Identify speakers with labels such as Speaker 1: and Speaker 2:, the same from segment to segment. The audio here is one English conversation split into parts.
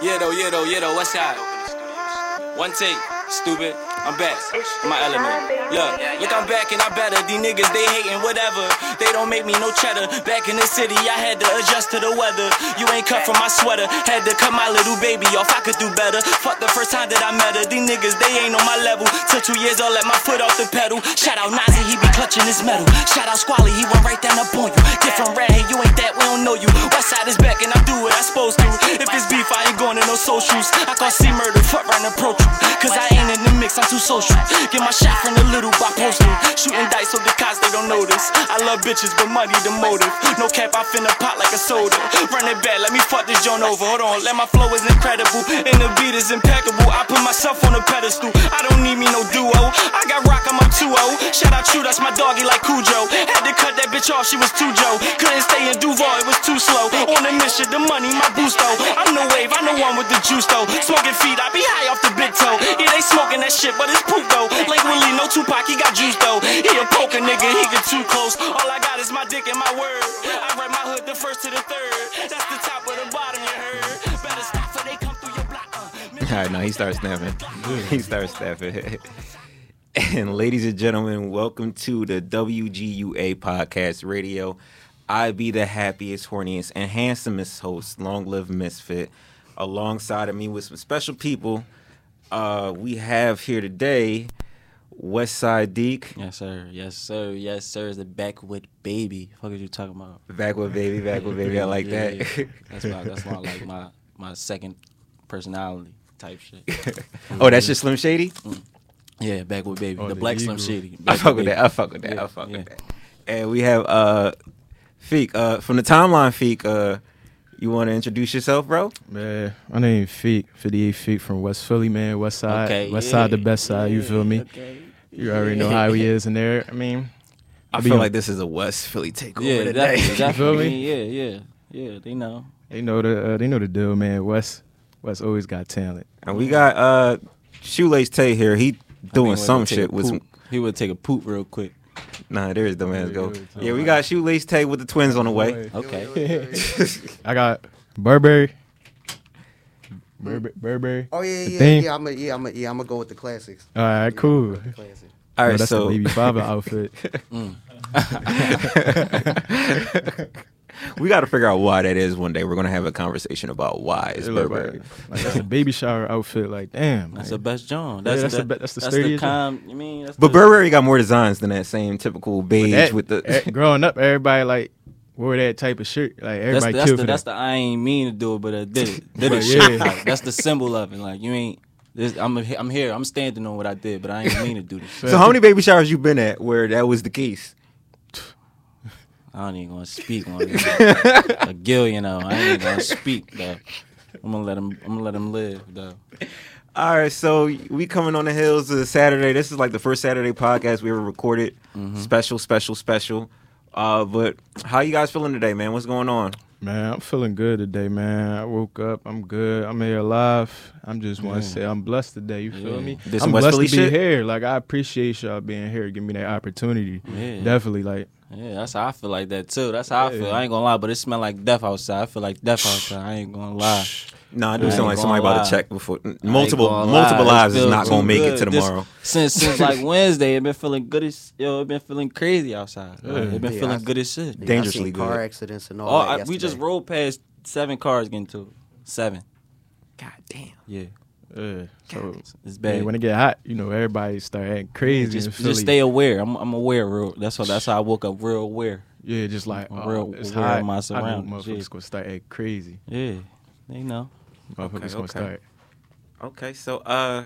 Speaker 1: Yeah though, yeah though, yeah though, what's that? One take, stupid. I'm back. in My element. Look, look, I'm back and I better. These niggas, they hating whatever. They don't make me no cheddar. Back in the city, I had to adjust to the weather. You ain't cut from my sweater. Had to cut my little baby off. I could do better. Fuck the first time that I met her. These niggas, they ain't on my level. Took two years, I'll let my foot off the pedal. Shout out Nazi, he be clutching his metal. Shout out Squally, he went right down up on you. Different red, hey, you ain't that, we don't know you. West side is back and I do what I supposed to. If it's beef, I ain't going to no socials. I call C murder, fuck right and approach you. Cause I ain't in the mix, I'm too social. Get my shot from the little by posting. Shooting dice so the cops they don't notice. I love bitches, but money the motive. No cap, I finna pop like a soda. Run it back, let me fuck this joint over. Hold on, let my flow is incredible. And the beat is impeccable. I put myself on a pedestal. I don't need me no duo. I got rock, I'm up 2 Shout out you, that's my doggy like Cujo. Had to cut that bitch off, she was too Joe. Couldn't stay in Duval, it was too slow. On a mission, the money, my boost though. I'm the wave, I know one with the juice though. Smoking feet, I be high off the big toe. Yeah, they smoking that shit, but it's poop though. Willie, no Tupac, he got juice though. He a poker nigga, he get too close. All I got is my dick and my word. I my hood the first to the third. That's the top of the bottom, you heard. Better stop for they come through your block. Uh.
Speaker 2: All right, no, he starts snapping. he starts snapping. and ladies and gentlemen, welcome to the WGUA Podcast Radio. I be the happiest, horniest, and handsomest host, Long Live Misfit. Alongside of me with some special people, uh, we have here today West Side Deke,
Speaker 3: Yes, sir. Yes, sir. Yes, sir. Is the backwood baby. Fuck are you talking about?
Speaker 2: Backwood Baby, Backwood Baby. I like
Speaker 3: Yeah,
Speaker 2: that.
Speaker 3: yeah. That's my that's my like my my second personality type shit.
Speaker 2: oh, that's just Slim Shady.
Speaker 3: Yeah, backwood baby.
Speaker 4: Oh,
Speaker 3: the
Speaker 4: the
Speaker 3: black Slim
Speaker 4: Eagle.
Speaker 3: Shady.
Speaker 2: I fuck with
Speaker 3: baby.
Speaker 2: that. I fuck with that. I fuck
Speaker 3: yeah.
Speaker 2: with that. And we have uh Feek. Uh from the timeline, Feek, uh you wanna introduce yourself, bro?
Speaker 4: Man, my name Feek, 58 Feek from West Philly, man. West side,
Speaker 3: Okay,
Speaker 4: West
Speaker 3: yeah,
Speaker 4: side, the best side. You feel me?
Speaker 3: Okay.
Speaker 4: You already know how he is in there. I mean,
Speaker 2: I
Speaker 4: I
Speaker 2: feel
Speaker 4: on-
Speaker 2: like this is a West Philly takeover
Speaker 3: Yeah,
Speaker 2: today.
Speaker 3: definitely,
Speaker 4: feel me?
Speaker 3: Yeah, yeah, yeah. They know.
Speaker 4: they know the uh, they know the deal, man. West West always got talent.
Speaker 2: and we got uh Shoelace Tay here. He
Speaker 3: I think
Speaker 2: doing some
Speaker 3: would take a
Speaker 2: shit with some.
Speaker 3: He would take a poop real quick.
Speaker 2: Nah, there is the man's go.
Speaker 4: yeah,
Speaker 2: Yeah, we got Shoelace Tay with the twins on the way.
Speaker 3: Okay.
Speaker 4: I got Burberry. Burberry. Burberry.
Speaker 5: Oh yeah, yeah, yeah. I'm a, yeah, I'm a, yeah. I'm gonna go with the classics.
Speaker 4: All right, cool.
Speaker 5: Classic.
Speaker 2: All right,
Speaker 4: that's
Speaker 2: so
Speaker 4: the baby father outfit. Mm.
Speaker 2: we got to figure out why that is one day. We're gonna have a conversation about why it's Burberry.
Speaker 4: like, like that's a baby shower outfit. Like, damn.
Speaker 3: That's
Speaker 4: man.
Speaker 3: the best John.
Speaker 4: Yeah,
Speaker 3: That's,
Speaker 4: that's
Speaker 3: the,
Speaker 4: the that's the
Speaker 3: that's the
Speaker 4: sturdiest.
Speaker 3: You mean? That's
Speaker 2: But
Speaker 3: the,
Speaker 2: Burberry got more designs than that same typical beige
Speaker 4: That-
Speaker 2: with the.
Speaker 4: eh, growing up, everybody like wore that type of shirt. Like everybody
Speaker 3: that's
Speaker 4: killed
Speaker 3: the
Speaker 4: for
Speaker 3: that's the I ain't mean to do it, but I did it. Did it.
Speaker 4: yeah.
Speaker 3: shit. Like, that's the symbol of it. Like you ain't. This, I'm I'm here. I'm standing on what I did, but I ain't mean to do this.
Speaker 2: so how many baby showers you been at where that was the case?
Speaker 3: I don't even gonna speak on it. a Gil, you know. I ain't even gonna speak though. I'm gonna let him. I'm gonna let him live though.
Speaker 2: All right, so we coming on the hills of Saturday. This is like the first Saturday podcast we ever recorded. Special, special, special. Uh, but how you guys feeling today, man? What's going on?
Speaker 4: Man, I'm feeling good today, man. I woke up. I'm good. I'm here alive. I'm just want to
Speaker 3: Yeah.
Speaker 4: say I'm blessed today. You feel
Speaker 3: Yeah.
Speaker 4: me?
Speaker 2: Did some
Speaker 4: I'm
Speaker 2: West
Speaker 4: blessed
Speaker 2: Philly
Speaker 4: to be
Speaker 2: shit?
Speaker 4: here. Like I appreciate y'all being here. Give me that opportunity.
Speaker 3: Yeah.
Speaker 4: Definitely. Like
Speaker 3: Yeah, that's how I feel like that too. That's how I feel. I ain't gonna lie, but it smell like death outside. I feel like death outside. I ain't gonna lie.
Speaker 2: Nah, I do
Speaker 3: I
Speaker 2: sound like somebody
Speaker 3: gonna
Speaker 2: about to check before multiple multiple lives is not gonna
Speaker 3: too
Speaker 2: make it
Speaker 3: good.
Speaker 2: to
Speaker 3: This-
Speaker 2: tomorrow.
Speaker 3: since since like Wednesday, it been feeling good as yo. It been feeling crazy outside. Like,
Speaker 4: Yeah.
Speaker 3: it been
Speaker 5: Yeah,
Speaker 3: feeling
Speaker 5: I-
Speaker 3: good as shit.
Speaker 5: Yeah,
Speaker 2: Dangerously good.
Speaker 5: car accidents and all
Speaker 3: Oh,
Speaker 5: that.
Speaker 3: I, we just rolled past seven cars getting to it. seven.
Speaker 2: God damn.
Speaker 3: Yeah,
Speaker 4: yeah. So
Speaker 3: it's
Speaker 4: man,
Speaker 3: bad.
Speaker 4: when it get hot, you know, everybody start acting crazy.
Speaker 3: just, just stay aware. I'm I'm aware. Real. That's what. That's how I woke up. Real aware.
Speaker 4: Yeah, just like
Speaker 3: I'm
Speaker 4: oh,
Speaker 3: real
Speaker 4: it's
Speaker 3: aware of
Speaker 4: hot.
Speaker 3: my
Speaker 4: I know
Speaker 3: surroundings,
Speaker 4: motherfuckers
Speaker 3: yeah.
Speaker 4: gonna start acting crazy.
Speaker 3: Yeah, they know.
Speaker 4: Motherfuckers
Speaker 2: Okay,
Speaker 4: gonna
Speaker 2: okay.
Speaker 4: start.
Speaker 2: Okay, so uh,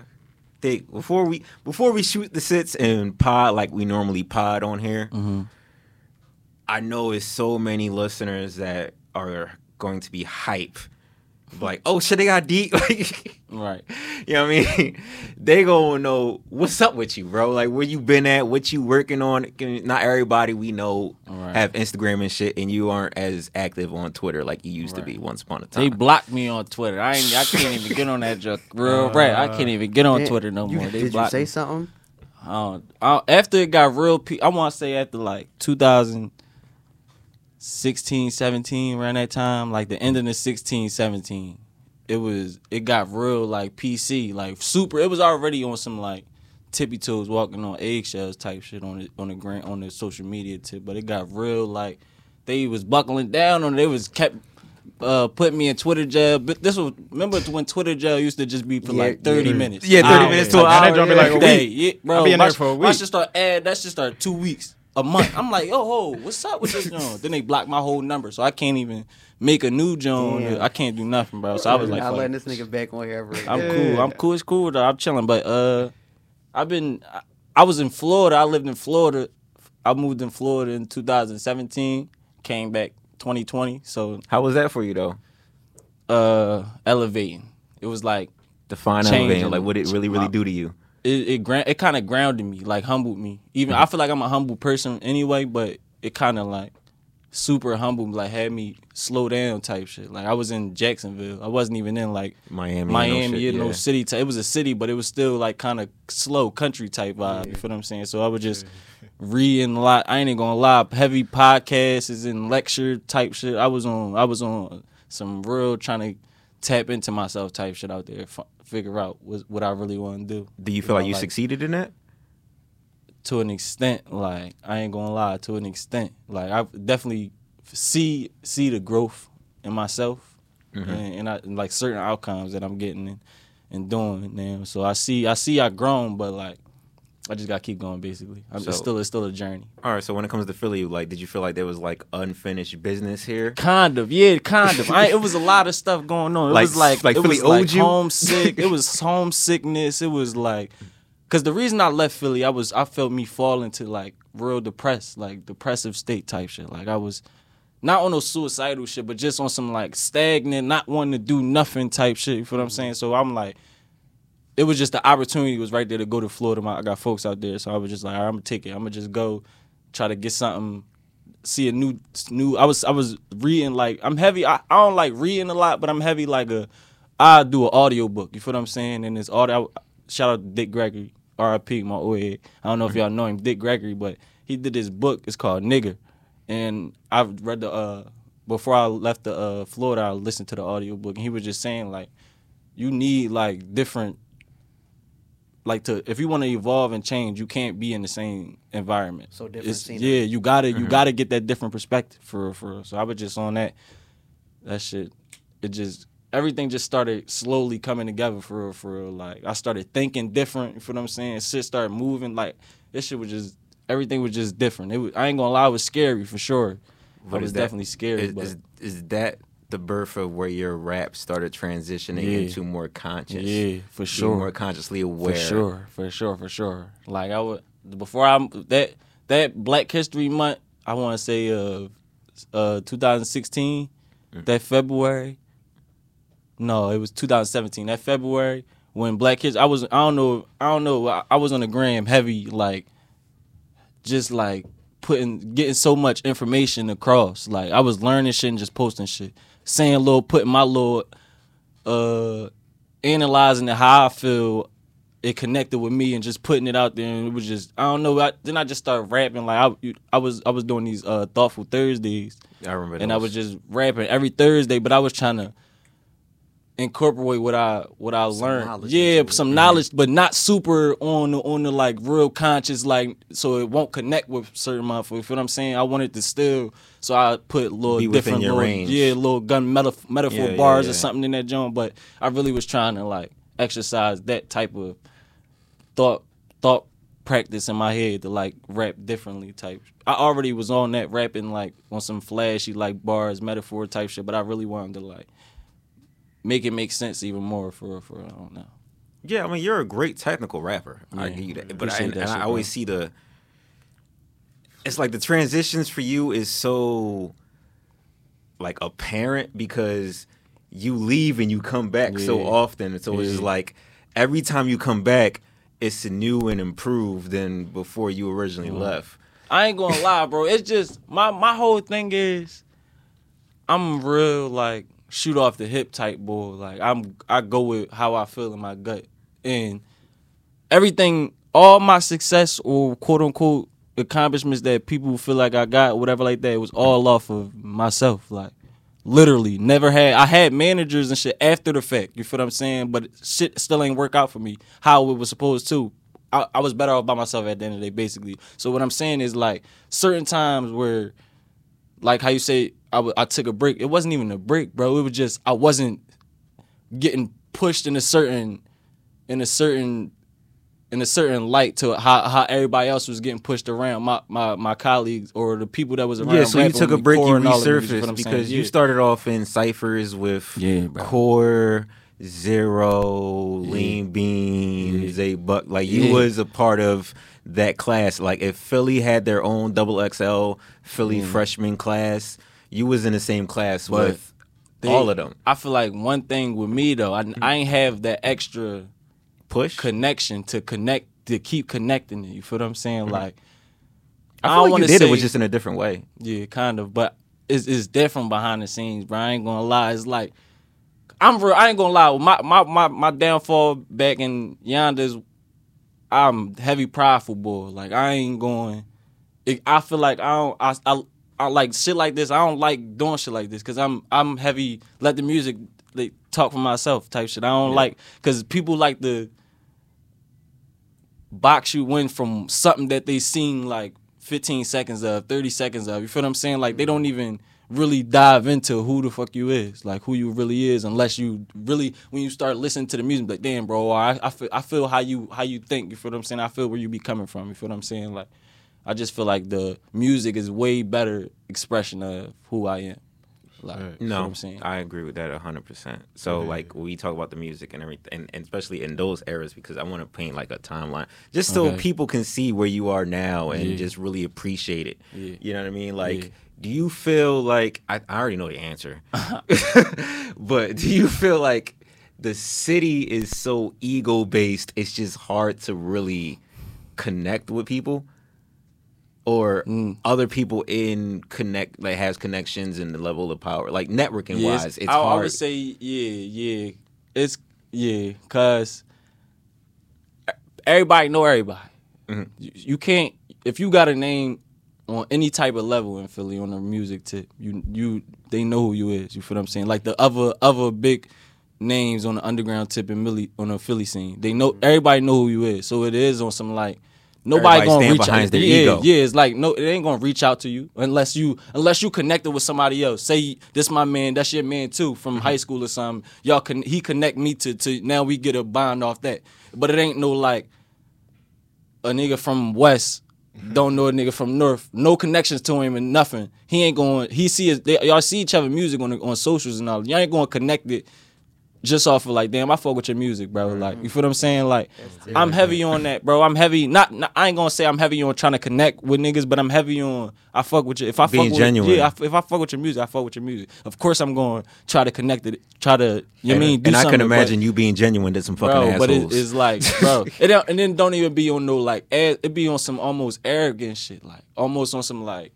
Speaker 2: Dick, before we before we shoot the sits and pod like we normally pod on here,
Speaker 3: Mm-hmm.
Speaker 2: I know it's so many listeners that are going to be hype, like, oh shit, they got deep,
Speaker 3: Right.
Speaker 2: you know what I mean? They gonna know what's up with you, bro. Like, where you been at, what you working on. Not everybody we know
Speaker 3: Right.
Speaker 2: have Instagram and shit, and you aren't as active on Twitter like you used to be once upon a time.
Speaker 3: They blocked me on Twitter. I ain't. I can't even get on that joke. Real right. I can't uh, even get on
Speaker 5: Yeah,
Speaker 3: Twitter no
Speaker 5: you-
Speaker 3: more. They
Speaker 5: Did you
Speaker 3: blocked
Speaker 5: say
Speaker 3: me.
Speaker 5: something?
Speaker 3: I don't- I- after it got real, pe- I want to say after like 2016, 17, around that time, like the end of the 16, 17, it it was it got real like PC, like super. It was already on some like tippy toes, walking on eggshells type shit on the on the grand on the social media tip. But it got real like they was buckling down on. it. They was kept uh putting me in Twitter jail. But this was remember when Twitter jail used to just be for
Speaker 5: Yeah,
Speaker 3: like thirty
Speaker 5: yeah.
Speaker 3: minutes.
Speaker 2: Yeah, 30
Speaker 3: Hours.
Speaker 2: minutes to an
Speaker 4: Like, that
Speaker 2: hour.
Speaker 4: joint be like a
Speaker 2: yeah.
Speaker 3: day.
Speaker 4: week.
Speaker 3: Yeah, bro.
Speaker 4: I be in
Speaker 3: my,
Speaker 4: there for a
Speaker 3: My
Speaker 4: week.
Speaker 3: shit start ad. That shit start two weeks, a month. I'm like, yo, ho, what's up with this joint? then they block my whole number, so I can't even make a new joint.
Speaker 5: Damn.
Speaker 3: I can't do nothing, bro. So I was like,
Speaker 5: not
Speaker 3: fuck
Speaker 5: letting this nigga back on here ever.
Speaker 3: I'm cool. I'm cool. It's cool though. I'm chilling. But uh, I've been. I, I was in Florida. I lived in Florida. I moved in Florida in 2017. Came back 2020. So
Speaker 2: How was that for you though?
Speaker 3: uh, elevating. It was like
Speaker 2: Define
Speaker 3: Changing.
Speaker 2: elevating. Like what it really, really do to you?
Speaker 3: It it, gra- it kind of grounded me, like humbled me. Even I feel like I'm a humble person anyway, but it kind of like super humble, like had me slow down type shit. Like I was in Jacksonville. I wasn't even in like
Speaker 2: Miami. no
Speaker 3: Miami,
Speaker 2: shit,
Speaker 3: yeah, no city. Type. It was a city, but it was still like kind of slow country type vibe. You feel what I'm saying? So I was just reading a lot. I ain't even gonna lie. Heavy podcasts and lecture type shit. I was on. I was on some real trying to tap into myself type shit out there. Figure out what, what I really want to do
Speaker 2: Do you feel like you
Speaker 3: like-
Speaker 2: succeeded in that?
Speaker 3: to an extent. Like I ain't gonna lie, to an extent. Like I definitely see see the growth in myself
Speaker 2: Mm-hmm.
Speaker 3: and, and I and like certain outcomes that I'm getting and, and doing now. So I see I see I grown, but like I just gotta keep going. Basically, I'm,
Speaker 2: So-
Speaker 3: it's still it's still a journey.
Speaker 2: All right. So when it comes to Philly, like, did you feel like there was like unfinished business here?
Speaker 3: Kind of, yeah, kind of. I, it was a lot of stuff going on. It
Speaker 2: Like-
Speaker 3: was like
Speaker 2: like
Speaker 3: it
Speaker 2: Philly
Speaker 3: was like
Speaker 2: you?
Speaker 3: homesick. it was homesickness. It was like, cause the reason I left Philly, I was I felt me fall into like real depressed, like depressive state type shit. Like I was not on no suicidal shit, but just on some like stagnant, not wanting to do nothing type shit. You feel what I'm mm-hmm. saying? So I'm like, it was just the opportunity was right there to go to Florida. My, I got folks out there, so I was just like, right, I'm gonna take it. I'm gonna just go try to get something see a new new I was I was reading like I'm heavy I, I don't like reading a lot but I'm heavy like a I do an audio book you feel what I'm saying and it's audio shout out to Dick Gregory RIP my old head I don't know if y'all know him Dick Gregory but he did this book it's called Nigger and I've read the uh before I left the uh Florida I listened to the audio book and he was just saying like you need like different like to if you want to evolve and change, you can't be in the same environment.
Speaker 5: So different
Speaker 3: It's- Yeah, you gotta you mm-hmm. gotta get that different perspective for for. So I was just on that that shit. It just everything just started slowly coming together for real, for real. Like I started thinking different. You feel what I'm saying? Shit started moving. Like this shit was just everything was just different. It was, I ain't gonna lie, it was scary for sure.
Speaker 2: What
Speaker 3: it
Speaker 2: is
Speaker 3: was
Speaker 2: that-
Speaker 3: definitely scary.
Speaker 2: Is,
Speaker 3: but
Speaker 2: is, is that the birth of where your rap started transitioning
Speaker 3: Yeah.
Speaker 2: into more conscious?
Speaker 3: yeah, for sure.
Speaker 2: more consciously aware.
Speaker 3: For sure, for sure, for sure. Like I would before I that that Black History Month, I want to say uh uh 2016, that February. No, it was 2017. That February when Black History, I was I don't know I don't know I, I was on the gram heavy like just like putting getting so much information across. Like I was learning shit and just posting shit, saying little putting my little uh analyzing it how I feel it connected with me and just putting it out there. And it was just I don't know I, then I just started rapping. Like I I was I was doing these uh thoughtful Thursdays.
Speaker 2: I remember.
Speaker 3: and I was just rapping every Thursday but I was trying to incorporate what I what I learned. yeah
Speaker 5: into it.
Speaker 3: some knowledge but not super on the on the like real conscious like so it won't connect with certain motherfuckers. You feel what I'm saying? I wanted to still so I put little
Speaker 2: Be
Speaker 3: different
Speaker 2: your
Speaker 3: little,
Speaker 2: range.
Speaker 3: yeah little gun metaf- metaphor
Speaker 2: Yeah, yeah,
Speaker 3: bars
Speaker 2: yeah.
Speaker 3: or something in that joint but I really was trying to like exercise that type of thought thought practice in my head to like rap differently type. I already was on that rapping like on some flashy like bars, metaphor type shit, but I really wanted to like make it make sense even more for for I don't know.
Speaker 2: Yeah, I mean, you're a great technical rapper. I
Speaker 3: Yeah,
Speaker 2: give you that. But I, and,
Speaker 3: that
Speaker 2: and I always see the. It's like the transitions for you is so, like apparent because you leave and you come back so
Speaker 3: Yeah.
Speaker 2: often. So it's just
Speaker 3: Yeah.
Speaker 2: like every time you come back, it's new and improved than before you originally
Speaker 3: Mm.
Speaker 2: left.
Speaker 3: I ain't gonna lie, bro. It's just my my whole thing is I'm real like shoot off the hip type boy. Like I'm I go with how I feel in my gut. And everything all my success or quote unquote accomplishments that people feel like I got, whatever like that, it was all off of myself. Like Literally, never had. I had managers and shit after the fact. You feel what I'm saying? But shit still ain't work out for me how it was supposed to. I, I was better off by myself at the end of the day, basically. So what I'm saying is like certain times where, like how you say, I, w- I took a break. It wasn't even a break, bro. It was just I wasn't getting pushed in a certain, in a certain in a certain light to how, how everybody else was getting pushed around my, my my colleagues or the people that was around.
Speaker 2: Yeah, so you took a break, you
Speaker 3: Core and all of them, feel
Speaker 2: resurfaced because
Speaker 3: saying?
Speaker 2: you started off in ciphers with
Speaker 3: Yeah, bro.
Speaker 2: Core, Zero, Lean Bean, a Buck. Like you
Speaker 3: Yeah.
Speaker 2: was a part of that class. Like if Philly had their own double XL Philly mm. freshman class, you was in the same class
Speaker 3: But
Speaker 2: with
Speaker 3: They-
Speaker 2: all of them.
Speaker 3: I feel like one thing with me though, I, I ain't have that extra
Speaker 2: Push.
Speaker 3: connection to connect to keep connecting it. You feel what I'm saying? Mm-hmm. Like
Speaker 2: I,
Speaker 3: I don't
Speaker 2: like you did
Speaker 3: say-
Speaker 2: it was just in a different way.
Speaker 3: Yeah, kind of, but it's it's different behind the scenes, bro. I ain't gonna lie. It's like I'm real. I ain't gonna lie. My my my my downfall back in Yonder's, I'm heavy prideful boy. Like I ain't going. It, I feel like I don't. I, I I like shit like this. I don't like doing shit like this because I'm I'm heavy. Let the music like, talk for myself type shit. I don't like because people like to box you in from something that they seen like 15 seconds of, 30 seconds of. You feel what I'm saying? Like they don't even really dive into who the fuck you is, like who you really is, unless you really when you start listening to the music, like damn, bro, I, I feel I feel how you how you think. You feel what I'm saying? I feel where you be coming from. You feel what I'm saying? Like I just feel like the music is way better expression of who I am. Like, you feel
Speaker 2: No,
Speaker 3: what I'm saying?
Speaker 2: I agree with that hundred percent. So like we talk about the music and everything, and, and especially in those eras, because I want to paint like a timeline, just so
Speaker 3: Okay.
Speaker 2: people can see where you are now and
Speaker 3: Yeah.
Speaker 2: just really appreciate it.
Speaker 3: Yeah.
Speaker 2: You know what I mean? Like,
Speaker 3: Yeah.
Speaker 2: do you feel like I, I already know the answer, but do you feel like the city is so ego based? It's just hard to really connect with people or
Speaker 3: Mm.
Speaker 2: other people in connect like has connections and the level of power like networking wise it's
Speaker 3: I, I
Speaker 2: hard
Speaker 3: would say yeah, yeah. It's yeah, cause everybody know everybody.
Speaker 2: Mhm.
Speaker 3: You, you can't if you got a name on any type of level in Philly on the music tip. You you they know who you is. You feel what I'm saying? Like the other other big names on the underground tip in Millie on the Philly scene. They know everybody know who you is. So it is on some like. Nobody
Speaker 2: Everybody
Speaker 3: gonna reach
Speaker 2: behind
Speaker 3: out.
Speaker 2: their
Speaker 3: yeah,
Speaker 2: ego.
Speaker 3: yeah, it's like no, it ain't gonna reach out to you unless you unless you connected with somebody else. Say this my man, that's your man too from
Speaker 2: Mm-hmm.
Speaker 3: high school or something. Y'all can he connect me to to now we get a bond off that. But it ain't no like a nigga from West
Speaker 2: Mm-hmm.
Speaker 3: don't know a nigga from North, no connections to him and nothing. He ain't going. He see his, they, y'all see each other music on on socials and all. Y'all ain't going to connect it just off of like, damn, I fuck with your music, bro.
Speaker 2: Mm-hmm.
Speaker 3: Like, you feel what I'm saying? Like, I'm heavy on that, bro. I'm heavy. Not, not, I ain't gonna say I'm heavy on trying to connect with niggas, but I'm heavy on. I fuck with you. If I
Speaker 2: Being
Speaker 3: fuck with,
Speaker 2: genuine.
Speaker 3: yeah, I, if I fuck with your music, I fuck with your music. Of course, I'm going to try to connect it. Try to, you
Speaker 2: and,
Speaker 3: mean? Do
Speaker 2: and I can
Speaker 3: something, but-
Speaker 2: imagine you being genuine to some fucking
Speaker 3: bro.
Speaker 2: assholes
Speaker 3: But it, it's like, bro, it and then don't even be on no like, it be on some almost arrogant shit, like almost on some like,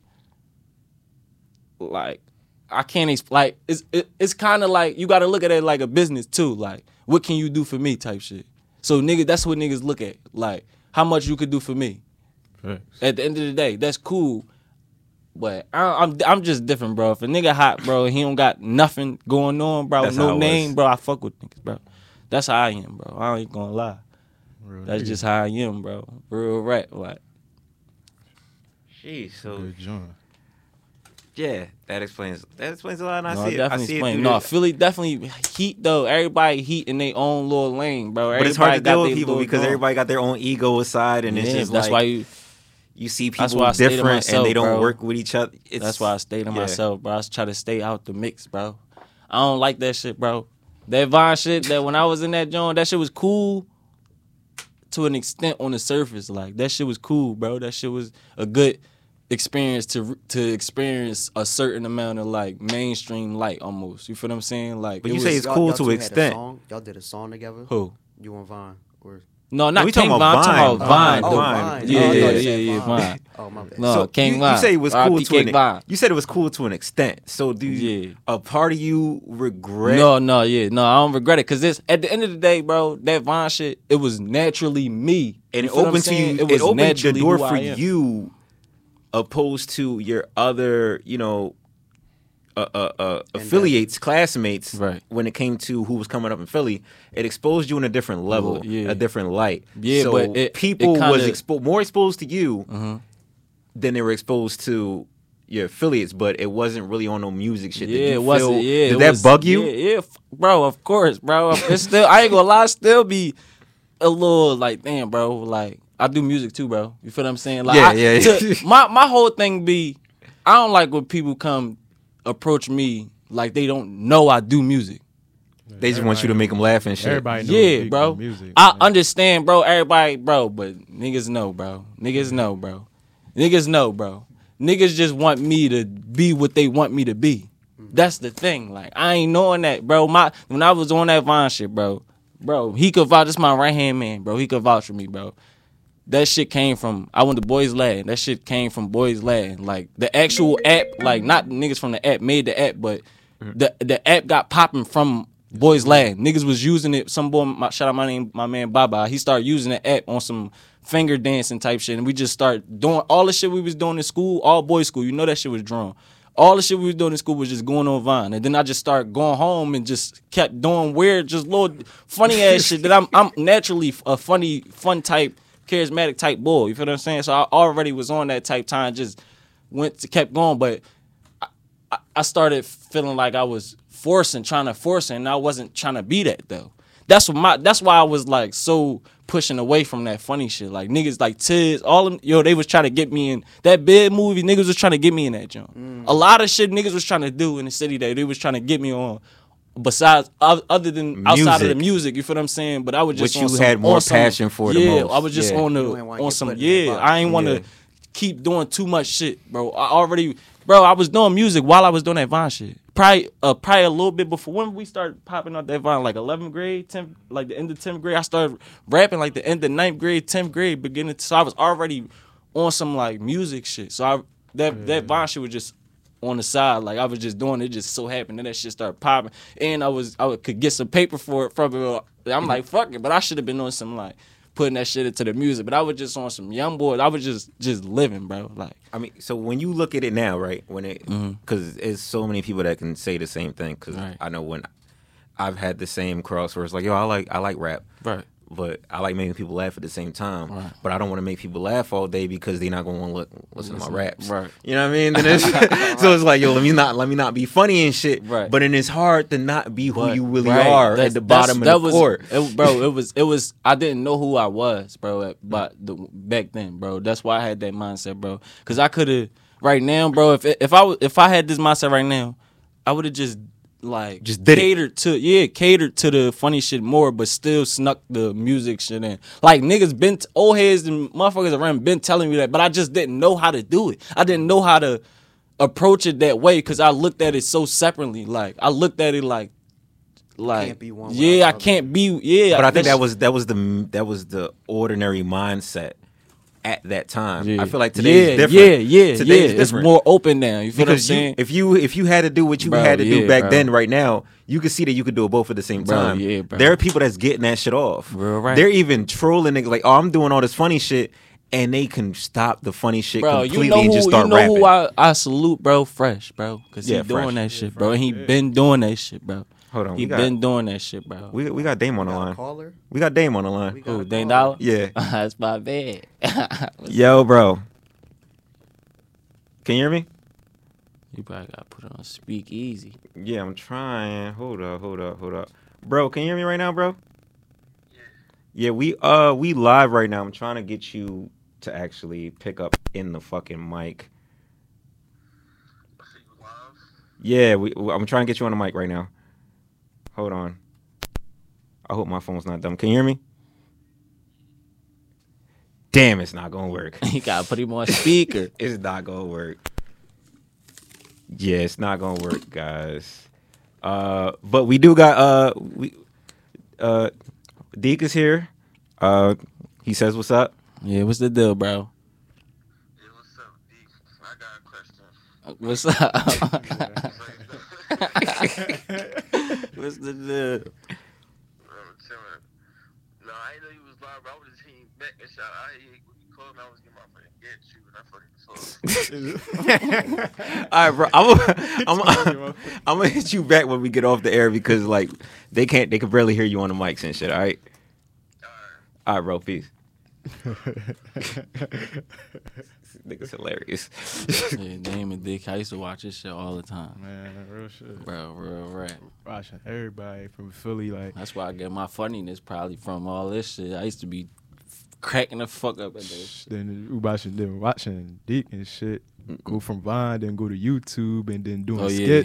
Speaker 3: like I can't explain. Like it's it, it's kind of like you got to look at it like a business too. Like, what can you do for me, type shit. So nigga, that's what niggas look at. Like, how much you could do for me.
Speaker 4: Facts.
Speaker 3: At the end of the day, that's cool. But I, I'm I'm just different, bro. If a nigga hot, bro, he don't got nothing going on, bro.
Speaker 2: That's
Speaker 3: no name, bro. I fuck with niggas, bro. That's how I am, bro. I ain't gonna lie.
Speaker 4: Real
Speaker 3: That's
Speaker 4: nigga.
Speaker 3: just how I am, bro. Real rap, like.
Speaker 2: Jeez, so
Speaker 4: Good joint.
Speaker 2: Yeah that explains that explains a lot and I
Speaker 3: No,
Speaker 2: see it I see it
Speaker 3: explain.
Speaker 2: through
Speaker 3: No, Philly definitely heat though. Everybody heat in their own little lane, bro.
Speaker 2: but it's hard to
Speaker 3: Everybody got
Speaker 2: deal with people because
Speaker 3: drum.
Speaker 2: everybody got their own ego aside and it's just
Speaker 3: that's
Speaker 2: like
Speaker 3: why you.
Speaker 2: you see people
Speaker 3: why I stay to
Speaker 2: different and they don't
Speaker 3: bro.
Speaker 2: work with each other it's,
Speaker 3: That's why I stay to
Speaker 2: yeah.
Speaker 3: myself, bro. I try to stay out the mix, bro. I don't like that shit, bro. That Vine shit, that when I was in that joint, that shit was cool to an extent on the surface. Like that shit was cool, bro. That shit was a good experience to to experience a certain amount of like mainstream light almost. You feel what I'm saying? Like
Speaker 2: But
Speaker 3: it
Speaker 2: you
Speaker 3: was,
Speaker 2: say it's
Speaker 5: Y'all-
Speaker 2: cool
Speaker 5: y'all
Speaker 2: to
Speaker 5: two
Speaker 2: an
Speaker 5: a
Speaker 2: extent.
Speaker 5: song? Y'all did a song together.
Speaker 3: who?
Speaker 5: You and Vine. Or
Speaker 3: No, not
Speaker 2: we
Speaker 3: King
Speaker 2: talking
Speaker 3: Vine.
Speaker 2: about
Speaker 3: I'm talking about
Speaker 2: Vine.
Speaker 3: Vine.
Speaker 2: Oh,
Speaker 3: though.
Speaker 2: Vine.
Speaker 3: Yeah,
Speaker 5: Oh,
Speaker 3: yeah, yeah, yeah,
Speaker 5: Vine.
Speaker 3: Vine.
Speaker 5: Oh my bad.
Speaker 3: No,
Speaker 2: so
Speaker 3: King
Speaker 2: you,
Speaker 3: Vine.
Speaker 2: you say it was
Speaker 3: R.I.P.
Speaker 2: cool to
Speaker 3: King
Speaker 2: an
Speaker 3: Vine.
Speaker 2: you said it was cool to an extent. So do you,
Speaker 3: Yeah.
Speaker 2: a part of you regret?
Speaker 3: No, no, yeah, no, I don't regret it because this at the end of the day, bro, that Vine shit, it was naturally me,
Speaker 2: and it
Speaker 3: feel what I'm
Speaker 2: opened to you. It,
Speaker 3: was
Speaker 2: opened the
Speaker 3: naturally
Speaker 2: door for you, opposed to your other, you know, uh, uh, uh, affiliates, classmates,
Speaker 3: Right.
Speaker 2: when it came to who was coming up in Philly, it exposed you in a different level,
Speaker 3: yeah.
Speaker 2: a different light.
Speaker 3: Yeah,
Speaker 2: so
Speaker 3: but it-
Speaker 2: people
Speaker 3: it
Speaker 2: was
Speaker 3: kinda-
Speaker 2: expo- more exposed to you
Speaker 3: Mhm.
Speaker 2: than they were exposed to your affiliates, but it wasn't really on no music shit.
Speaker 3: Yeah, it wasn't.
Speaker 2: feel-
Speaker 3: Yeah,
Speaker 2: did
Speaker 3: it
Speaker 2: that
Speaker 3: was-
Speaker 2: bug you?
Speaker 3: Yeah, yeah, f- bro. Of course, bro. It's still. I ain't gonna lie. Still be a little like, damn, bro. Like I do music too, bro. You feel what I'm saying? Like,
Speaker 2: Yeah,
Speaker 3: I-
Speaker 2: yeah,
Speaker 3: to- my my whole thing be, I don't like when people come approach me like they don't know I do music.
Speaker 2: They just want you to make them laugh and shit.
Speaker 4: Everybody knows
Speaker 3: Yeah, bro.
Speaker 4: Music.
Speaker 3: I
Speaker 4: man.
Speaker 3: understand, bro. Everybody, bro, but niggas know, bro. Niggas know, bro. Niggas know, bro. Niggas just want me to be what they want me to be. That's the thing. Like I ain't knowing that, bro. My when I was on that Vine shit, bro, bro, he could vouch. This my right hand man, bro. He could vouch for me, bro. That shit came from I went to Boys Lad. That shit came from Boys Lad. Like the actual app, like not niggas from the app made the app, but mm-hmm. the the app got popping from Boys Lad. Niggas was using it. Some boy, my, shout out my name, my man Baba. He started using the app on some finger dancing type shit, and we just start doing all the shit we was doing in school, all boys school. You know that shit was drawn. All the shit we was doing in school was just going on Vine, and then I just started going home and just kept doing weird, just little funny ass shit that I'm I'm naturally a funny, fun type, charismatic type boy. You feel what I'm saying? So I already was on that type time, just went to kept going, but I, I started feeling like I was forcing, trying to force it, and I wasn't trying to be that though. That's what my. That's why I was like so pushing away from that funny shit. Like niggas like Tiz, all them, yo, they was trying to get me in that big movie. Niggas was trying to get me in that joint. Mm. A lot of shit niggas was trying to do in the city that they was trying to get me on. Besides, other than outside of the
Speaker 2: Music.
Speaker 3: music, you feel what I'm saying? But I was just
Speaker 2: Which
Speaker 3: on
Speaker 2: you
Speaker 3: some-
Speaker 2: had more
Speaker 3: on some-
Speaker 2: passion for the
Speaker 3: Yeah,
Speaker 2: most.
Speaker 3: I was just
Speaker 2: Yeah.
Speaker 3: on the
Speaker 5: wanna
Speaker 3: on some.
Speaker 5: put in that
Speaker 3: Yeah. I ain't want to
Speaker 2: Yeah.
Speaker 3: keep doing too much shit, bro. I already, bro. I was doing music while I was doing that Vine shit. Probably, uh, probably a little bit before when we started popping up that Vine, like 11th grade, 10th, like the end of 10th grade. I started rapping like the end of 9th grade, 10th grade, beginning. So I was already on some like music shit. So I that that Vine shit was just on the side. Like I was just doing it. Just so happened that that shit started popping, and I was I could get some paper for it from it. I'm like fuck it, but I should have been on some like putting that shit into the music. But I was just on some young boys. I was just just living, bro. Like
Speaker 2: I mean, so when you look at it now, right? When it, because it's so many people that can say the same thing. Because
Speaker 3: Mm-hmm. Right.
Speaker 2: I know when I've had the same cross where it's like, yo, I like I like rap,
Speaker 3: right.
Speaker 2: But I like making people laugh at the same time.
Speaker 3: Right.
Speaker 2: But I don't want to make people laugh all day because they're not going to want to look listen to my raps.
Speaker 3: right.
Speaker 2: You know what I mean? Then it's, so it's like, yo, let me not let me not be funny and shit.
Speaker 3: Right.
Speaker 2: But then it's hard to not be who you really
Speaker 3: right,
Speaker 2: are
Speaker 3: that's-
Speaker 2: at the bottom of the
Speaker 3: was,
Speaker 2: court.
Speaker 3: it- bro. It was it was I didn't know who I was, bro. At, but the, back then, bro. That's why I had that mindset, bro. Because I could have right now, bro. If if I if I had this mindset right now, I would have just like
Speaker 2: Just did it.
Speaker 3: catered to yeah catered to the funny shit more, but still snuck the music shit in. Like niggas been t- old heads and motherfuckers around been telling me that, but I just didn't know how to do it. I didn't know how to approach it that way because I looked at it so separately. Like I looked at it like like
Speaker 5: Can't be one
Speaker 3: yeah, I
Speaker 5: other.
Speaker 3: can't be yeah.
Speaker 2: but I think that was that was the that was the ordinary mindset at that time.
Speaker 3: yeah.
Speaker 2: I feel like today's
Speaker 3: yeah,
Speaker 2: different.
Speaker 3: Yeah, yeah,
Speaker 2: Today's
Speaker 3: yeah. It's more open now. You feel what I'm
Speaker 2: because you, if you if you had to do what you
Speaker 3: Bro,
Speaker 2: had to do back
Speaker 3: bro.
Speaker 2: then, right now, you could see that you could do it both at the same
Speaker 3: Bro,
Speaker 2: time.
Speaker 3: yeah, bro.
Speaker 2: There are people that's getting that shit off.
Speaker 3: Real right.
Speaker 2: They're even trolling niggas like, oh, I'm doing all this funny shit, and they can stop the funny shit
Speaker 3: bro,
Speaker 2: completely
Speaker 3: you know
Speaker 2: and
Speaker 3: who
Speaker 2: just start
Speaker 3: you know
Speaker 2: rapping.
Speaker 3: who I, I salute, bro. Fresh, bro, because
Speaker 2: Yeah,
Speaker 3: he doing
Speaker 2: Fresh.
Speaker 3: that shit, bro. And he been doing that shit, bro.
Speaker 2: Hold on,
Speaker 3: he
Speaker 2: we got
Speaker 3: been doing that shit, bro.
Speaker 2: we, we got Dame on the
Speaker 5: Got a
Speaker 2: line.
Speaker 5: caller?
Speaker 2: We got Dame on the line.
Speaker 5: We got
Speaker 3: Who,
Speaker 5: a
Speaker 3: Dane
Speaker 5: caller.
Speaker 3: Dollar?
Speaker 2: Yeah.
Speaker 3: That's my bad.
Speaker 2: Yo, bro. Can you hear me?
Speaker 3: you probably got to put it on speak easy.
Speaker 2: Yeah, I'm trying. Hold up, hold up, hold up. Bro, can you hear me right now, bro? Yeah, we uh we live right now. I'm trying to get you to actually pick up in the fucking mic. Yeah, we I'm trying to get you on the mic right now. Hold on. I hope my phone's not dumb. Can you hear me? Damn, it's not gonna work.
Speaker 3: you gotta put him on speaker.
Speaker 2: It's not gonna work. Yeah, it's not gonna work, guys. Uh, but we do got uh we uh Deke is here. Uh, he says what's up.
Speaker 3: yeah, what's the deal, bro?
Speaker 6: Hey, what's up, D? I got a question.
Speaker 3: What's up? what's the deal?
Speaker 6: Bro, chillin'. No, I didn't know you was live, but I was just hitting back and shot. I hear you called me. I was getting my friend get you, and That's what he told
Speaker 2: All right, bro. I'm I'm I'm gonna hit you back when we get off the air because like they can't they can barely hear you on the mics and shit. All right. All right, bro. Peace. Nigga's hilarious.
Speaker 3: Yeah, Dame and Dick. I used to watch this shit all the time.
Speaker 4: Man, real shit.
Speaker 3: Bro, real rap.
Speaker 4: Watching everybody from Philly, like
Speaker 3: That's why I get my funniness probably from all this shit. I used to be cracking the fuck up at that shit.
Speaker 4: then we watching then watching Dick and shit. Go from Vine, then go to YouTube, and then doing
Speaker 3: Oh, yeah.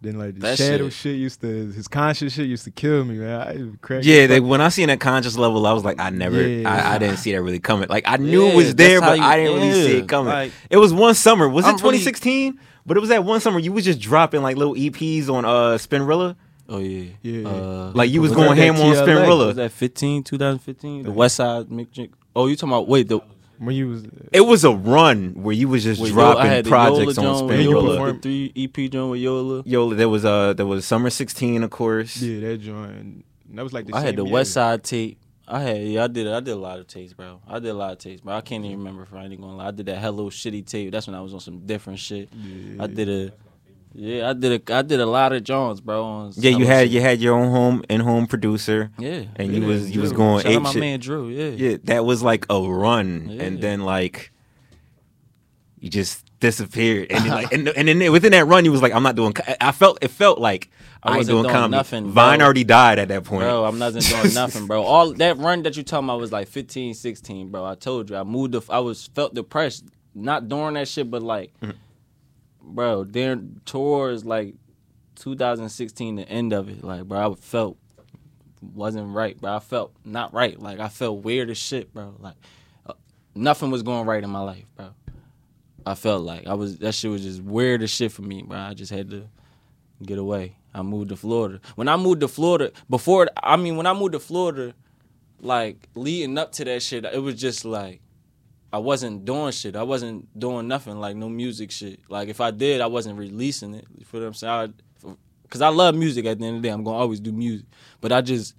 Speaker 4: Skits. Then like the
Speaker 3: That
Speaker 4: shadow
Speaker 3: shit.
Speaker 4: shit. used to his conscious shit used to kill me, man. I used
Speaker 2: Yeah,
Speaker 4: the
Speaker 2: they, when I seen that conscious level, I was like, I never,
Speaker 4: Yeah.
Speaker 2: I, I didn't see that really coming. Like I knew it was there, but
Speaker 3: you-
Speaker 2: I didn't really see it coming.
Speaker 3: like-
Speaker 2: it was one summer. Was it
Speaker 3: I'm really-
Speaker 2: 2016? But it was that one summer you was just dropping like little EPs on uh Spinrilla.
Speaker 3: Oh yeah,
Speaker 4: Yeah.
Speaker 3: Uh,
Speaker 2: Like you was,
Speaker 3: was
Speaker 2: going
Speaker 4: that
Speaker 2: ham on
Speaker 4: TLA?
Speaker 2: Spinrilla.
Speaker 3: was that 15, 2015? The West Side Mick Jig- Oh, you talking about? Wait, the
Speaker 4: when you was
Speaker 2: It was a run where you was just
Speaker 3: wait,
Speaker 2: dropping
Speaker 3: I had the
Speaker 2: projects
Speaker 3: Yola
Speaker 2: on
Speaker 3: joint
Speaker 4: You
Speaker 3: Yola,
Speaker 2: Spinrilla.
Speaker 3: the three EP joint with Yola.
Speaker 2: Yo, there was uh there was summer 16, of course.
Speaker 4: yeah that joint. That was like the
Speaker 3: I had the
Speaker 4: year.
Speaker 3: West Side tape. I had yeah, I did I did a lot of tapes, bro. I did a lot of tapes, bro. I can't even remember if I ain't gonna lie. I did that Hello Shitty tape. That's when I was on some different shit. I did a yeah, I did a I did a lot of Jones, bro. On
Speaker 2: Yeah, you had you had your own home in home producer.
Speaker 3: yeah,
Speaker 2: and you
Speaker 3: yeah,
Speaker 2: was- you was going
Speaker 3: Shout out my
Speaker 2: shit.
Speaker 3: man Drew. Yeah,
Speaker 2: Yeah, that was like a run, and then like you just disappeared, and then, like and, and then within that run, you was like, I'm not doing. I felt it felt like
Speaker 3: I
Speaker 2: I, ain't
Speaker 3: wasn't
Speaker 2: doing
Speaker 3: doing
Speaker 2: comedy.
Speaker 3: nothing,
Speaker 2: Vine already died at that point.
Speaker 3: Bro, I'm not doing nothing, bro. All that run that you talking about was like 15, 16, bro. I told you, I moved. The, I was felt depressed, not during that shit, but like, mm-hmm. Bro, then towards like 2016, the end of it, like, bro, I felt wasn't right, bro. I felt not right. Like, I felt weird as shit, bro. Like, uh, nothing was going right in my life, bro. I felt like I was that shit was just weird as shit for me, bro. I just had to get away. I moved to Florida. When I moved to Florida, before I mean, when I moved to Florida, like leading up to that shit, it was just like I wasn't doing shit. I wasn't doing nothing like no music shit. Like if I did, I wasn't releasing it. You feel what I'm saying? I, Cause I love music. At the end of the day, I'm gonna always do music. But I just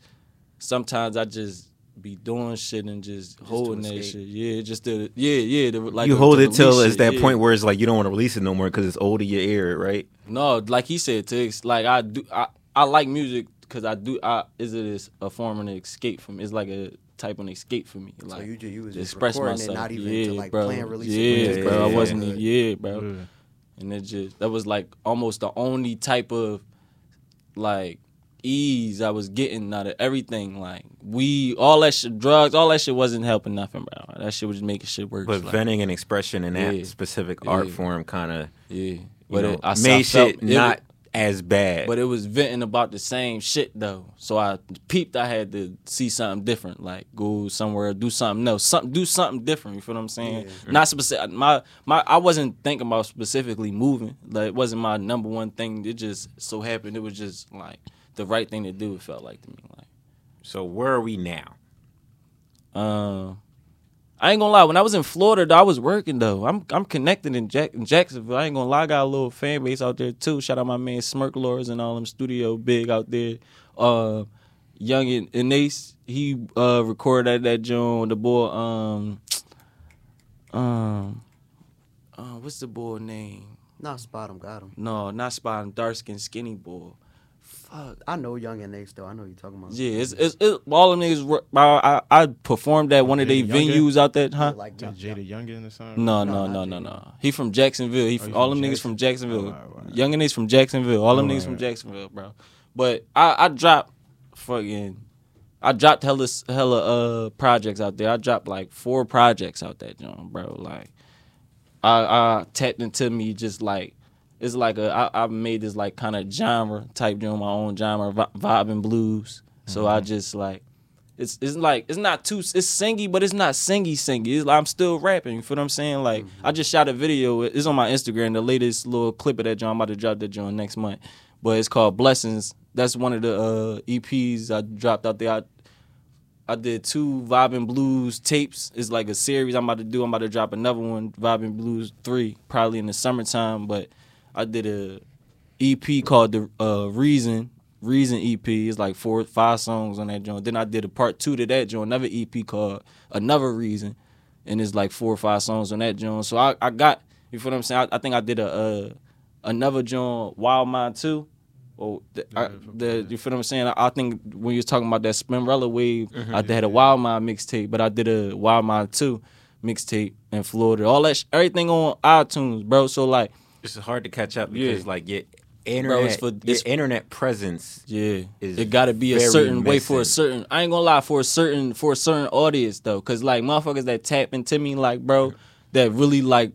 Speaker 3: sometimes I just be doing shit and just, holding that shit. Yeah, just to yeah yeah. To, like
Speaker 2: you
Speaker 3: to-
Speaker 2: hold
Speaker 3: to
Speaker 2: it till it's
Speaker 3: shit,
Speaker 2: that
Speaker 3: yeah.
Speaker 2: point where it's like you don't want to release it no more because it's old in your ear, right?
Speaker 3: No, like he said, to like I do, I, I like music because I do. I is it is a form of an escape from. It's like a type of escape for me. Like
Speaker 5: So you ju- you was just
Speaker 3: express myself.
Speaker 5: not even
Speaker 3: yeah,
Speaker 5: to like
Speaker 3: bro.
Speaker 5: plan release
Speaker 3: yeah.
Speaker 2: Yeah,
Speaker 3: bro. I wasn't.
Speaker 5: yeah.
Speaker 3: even Yeah, bro.
Speaker 4: Yeah.
Speaker 3: And it just that was like almost the only type of like ease I was getting out of everything. Like we all that shit, drugs, all that shit wasn't helping nothing, bro. That shit was just making shit work.
Speaker 2: But
Speaker 3: like,
Speaker 2: venting and expression in that
Speaker 3: Yeah.
Speaker 2: specific art
Speaker 3: Yeah.
Speaker 2: form kind of
Speaker 3: yeah,
Speaker 2: you
Speaker 3: but
Speaker 2: know,
Speaker 3: it, I, I
Speaker 2: made
Speaker 3: felt-
Speaker 2: shit
Speaker 3: it
Speaker 2: not as bad.
Speaker 3: But it was venting about the same shit though. So I peeped I had to see something different. Like go somewhere, do something else. Something do something different. You feel what I'm saying? Not specific my my I wasn't thinking about specifically moving. Like it wasn't my number one thing. It just so happened it was just like the right thing to do, it felt like to me. Like
Speaker 2: so where are we now?
Speaker 3: um I ain't gonna lie. When I was in Florida, though, I was working though. I'm I'm connected in, Jack, in Jacksonville. I ain't gonna lie. I got a little fan base out there too. Shout out my man Smirk Lords and all them studio big out there. Uh, Young and, and Ace, he uh recorded at that joint. The boy, um, um, uh, what's the boy name?
Speaker 5: Not SpotemGottem.
Speaker 3: No, not Spot. him, Dark skin, skinny boy. Fuck.
Speaker 5: I know Yungeen Ace though. I know you're talking about.
Speaker 3: Yeah, it's, it's, it's all them niggas. were- I, I, I performed at one of their
Speaker 4: Jada Youngin?
Speaker 3: venues out there, huh?
Speaker 5: Like
Speaker 4: Just Jada Youngin or something.
Speaker 3: No,
Speaker 5: No,
Speaker 3: no, no, no, no. He from Jacksonville. He
Speaker 4: Oh,
Speaker 3: from, all
Speaker 4: from
Speaker 3: them niggas from Jacksonville.
Speaker 4: Oh, alright, alright.
Speaker 3: Young niggas from Jacksonville. All them
Speaker 4: Oh,
Speaker 3: niggas from
Speaker 4: alright.
Speaker 3: Jacksonville, bro. But I, I dropped fucking. I dropped hella hella uh projects out there. I dropped like four projects out that joint, bro. Like I I tapped into me just like it's like a I, I made this like kind of genre type doing my own genre, vi- vibe and blues. So I just like it's it's like it's not too it's singy, but it's not singy singy. It's like I'm still rapping. You feel what I'm saying? Like I just shot a video. It's on my Instagram. The latest little clip of that joint. I'm about to drop that joint next month. But it's called Blessings. That's one of the uh, EPs I dropped out there. I, I did two Vibe and Blues tapes. It's like a series I'm about to do. I'm about to drop another one, Vibe and Blues three, probably in the summertime. But I did a EP called the uh, Reason. Reason EP. It's like four, five songs on that joint. Then I did a part two to that joint, another EP called Another Reason. and it's like four or five songs on that joint. So I, I got you feel what I'm saying. I, I think I did a uh, another joint, Wild Mind too. Oh, the, I, the you feel what I'm saying? I, I think when you was talking about that Spinrilla wave, I had a Wild Mind mixtape, but I did a Wild Mind two mixtape in Florida. All that, sh- everything on iTunes, bro. So like,
Speaker 2: It's hard to catch up
Speaker 3: Yeah.
Speaker 2: because like your internet,
Speaker 3: for-
Speaker 2: your internet presence.
Speaker 3: Yeah, it got to be a certain way for a certain. I ain't gonna lie for a certain for a certain audience though, cause like motherfuckers that tap into me like bro, that really like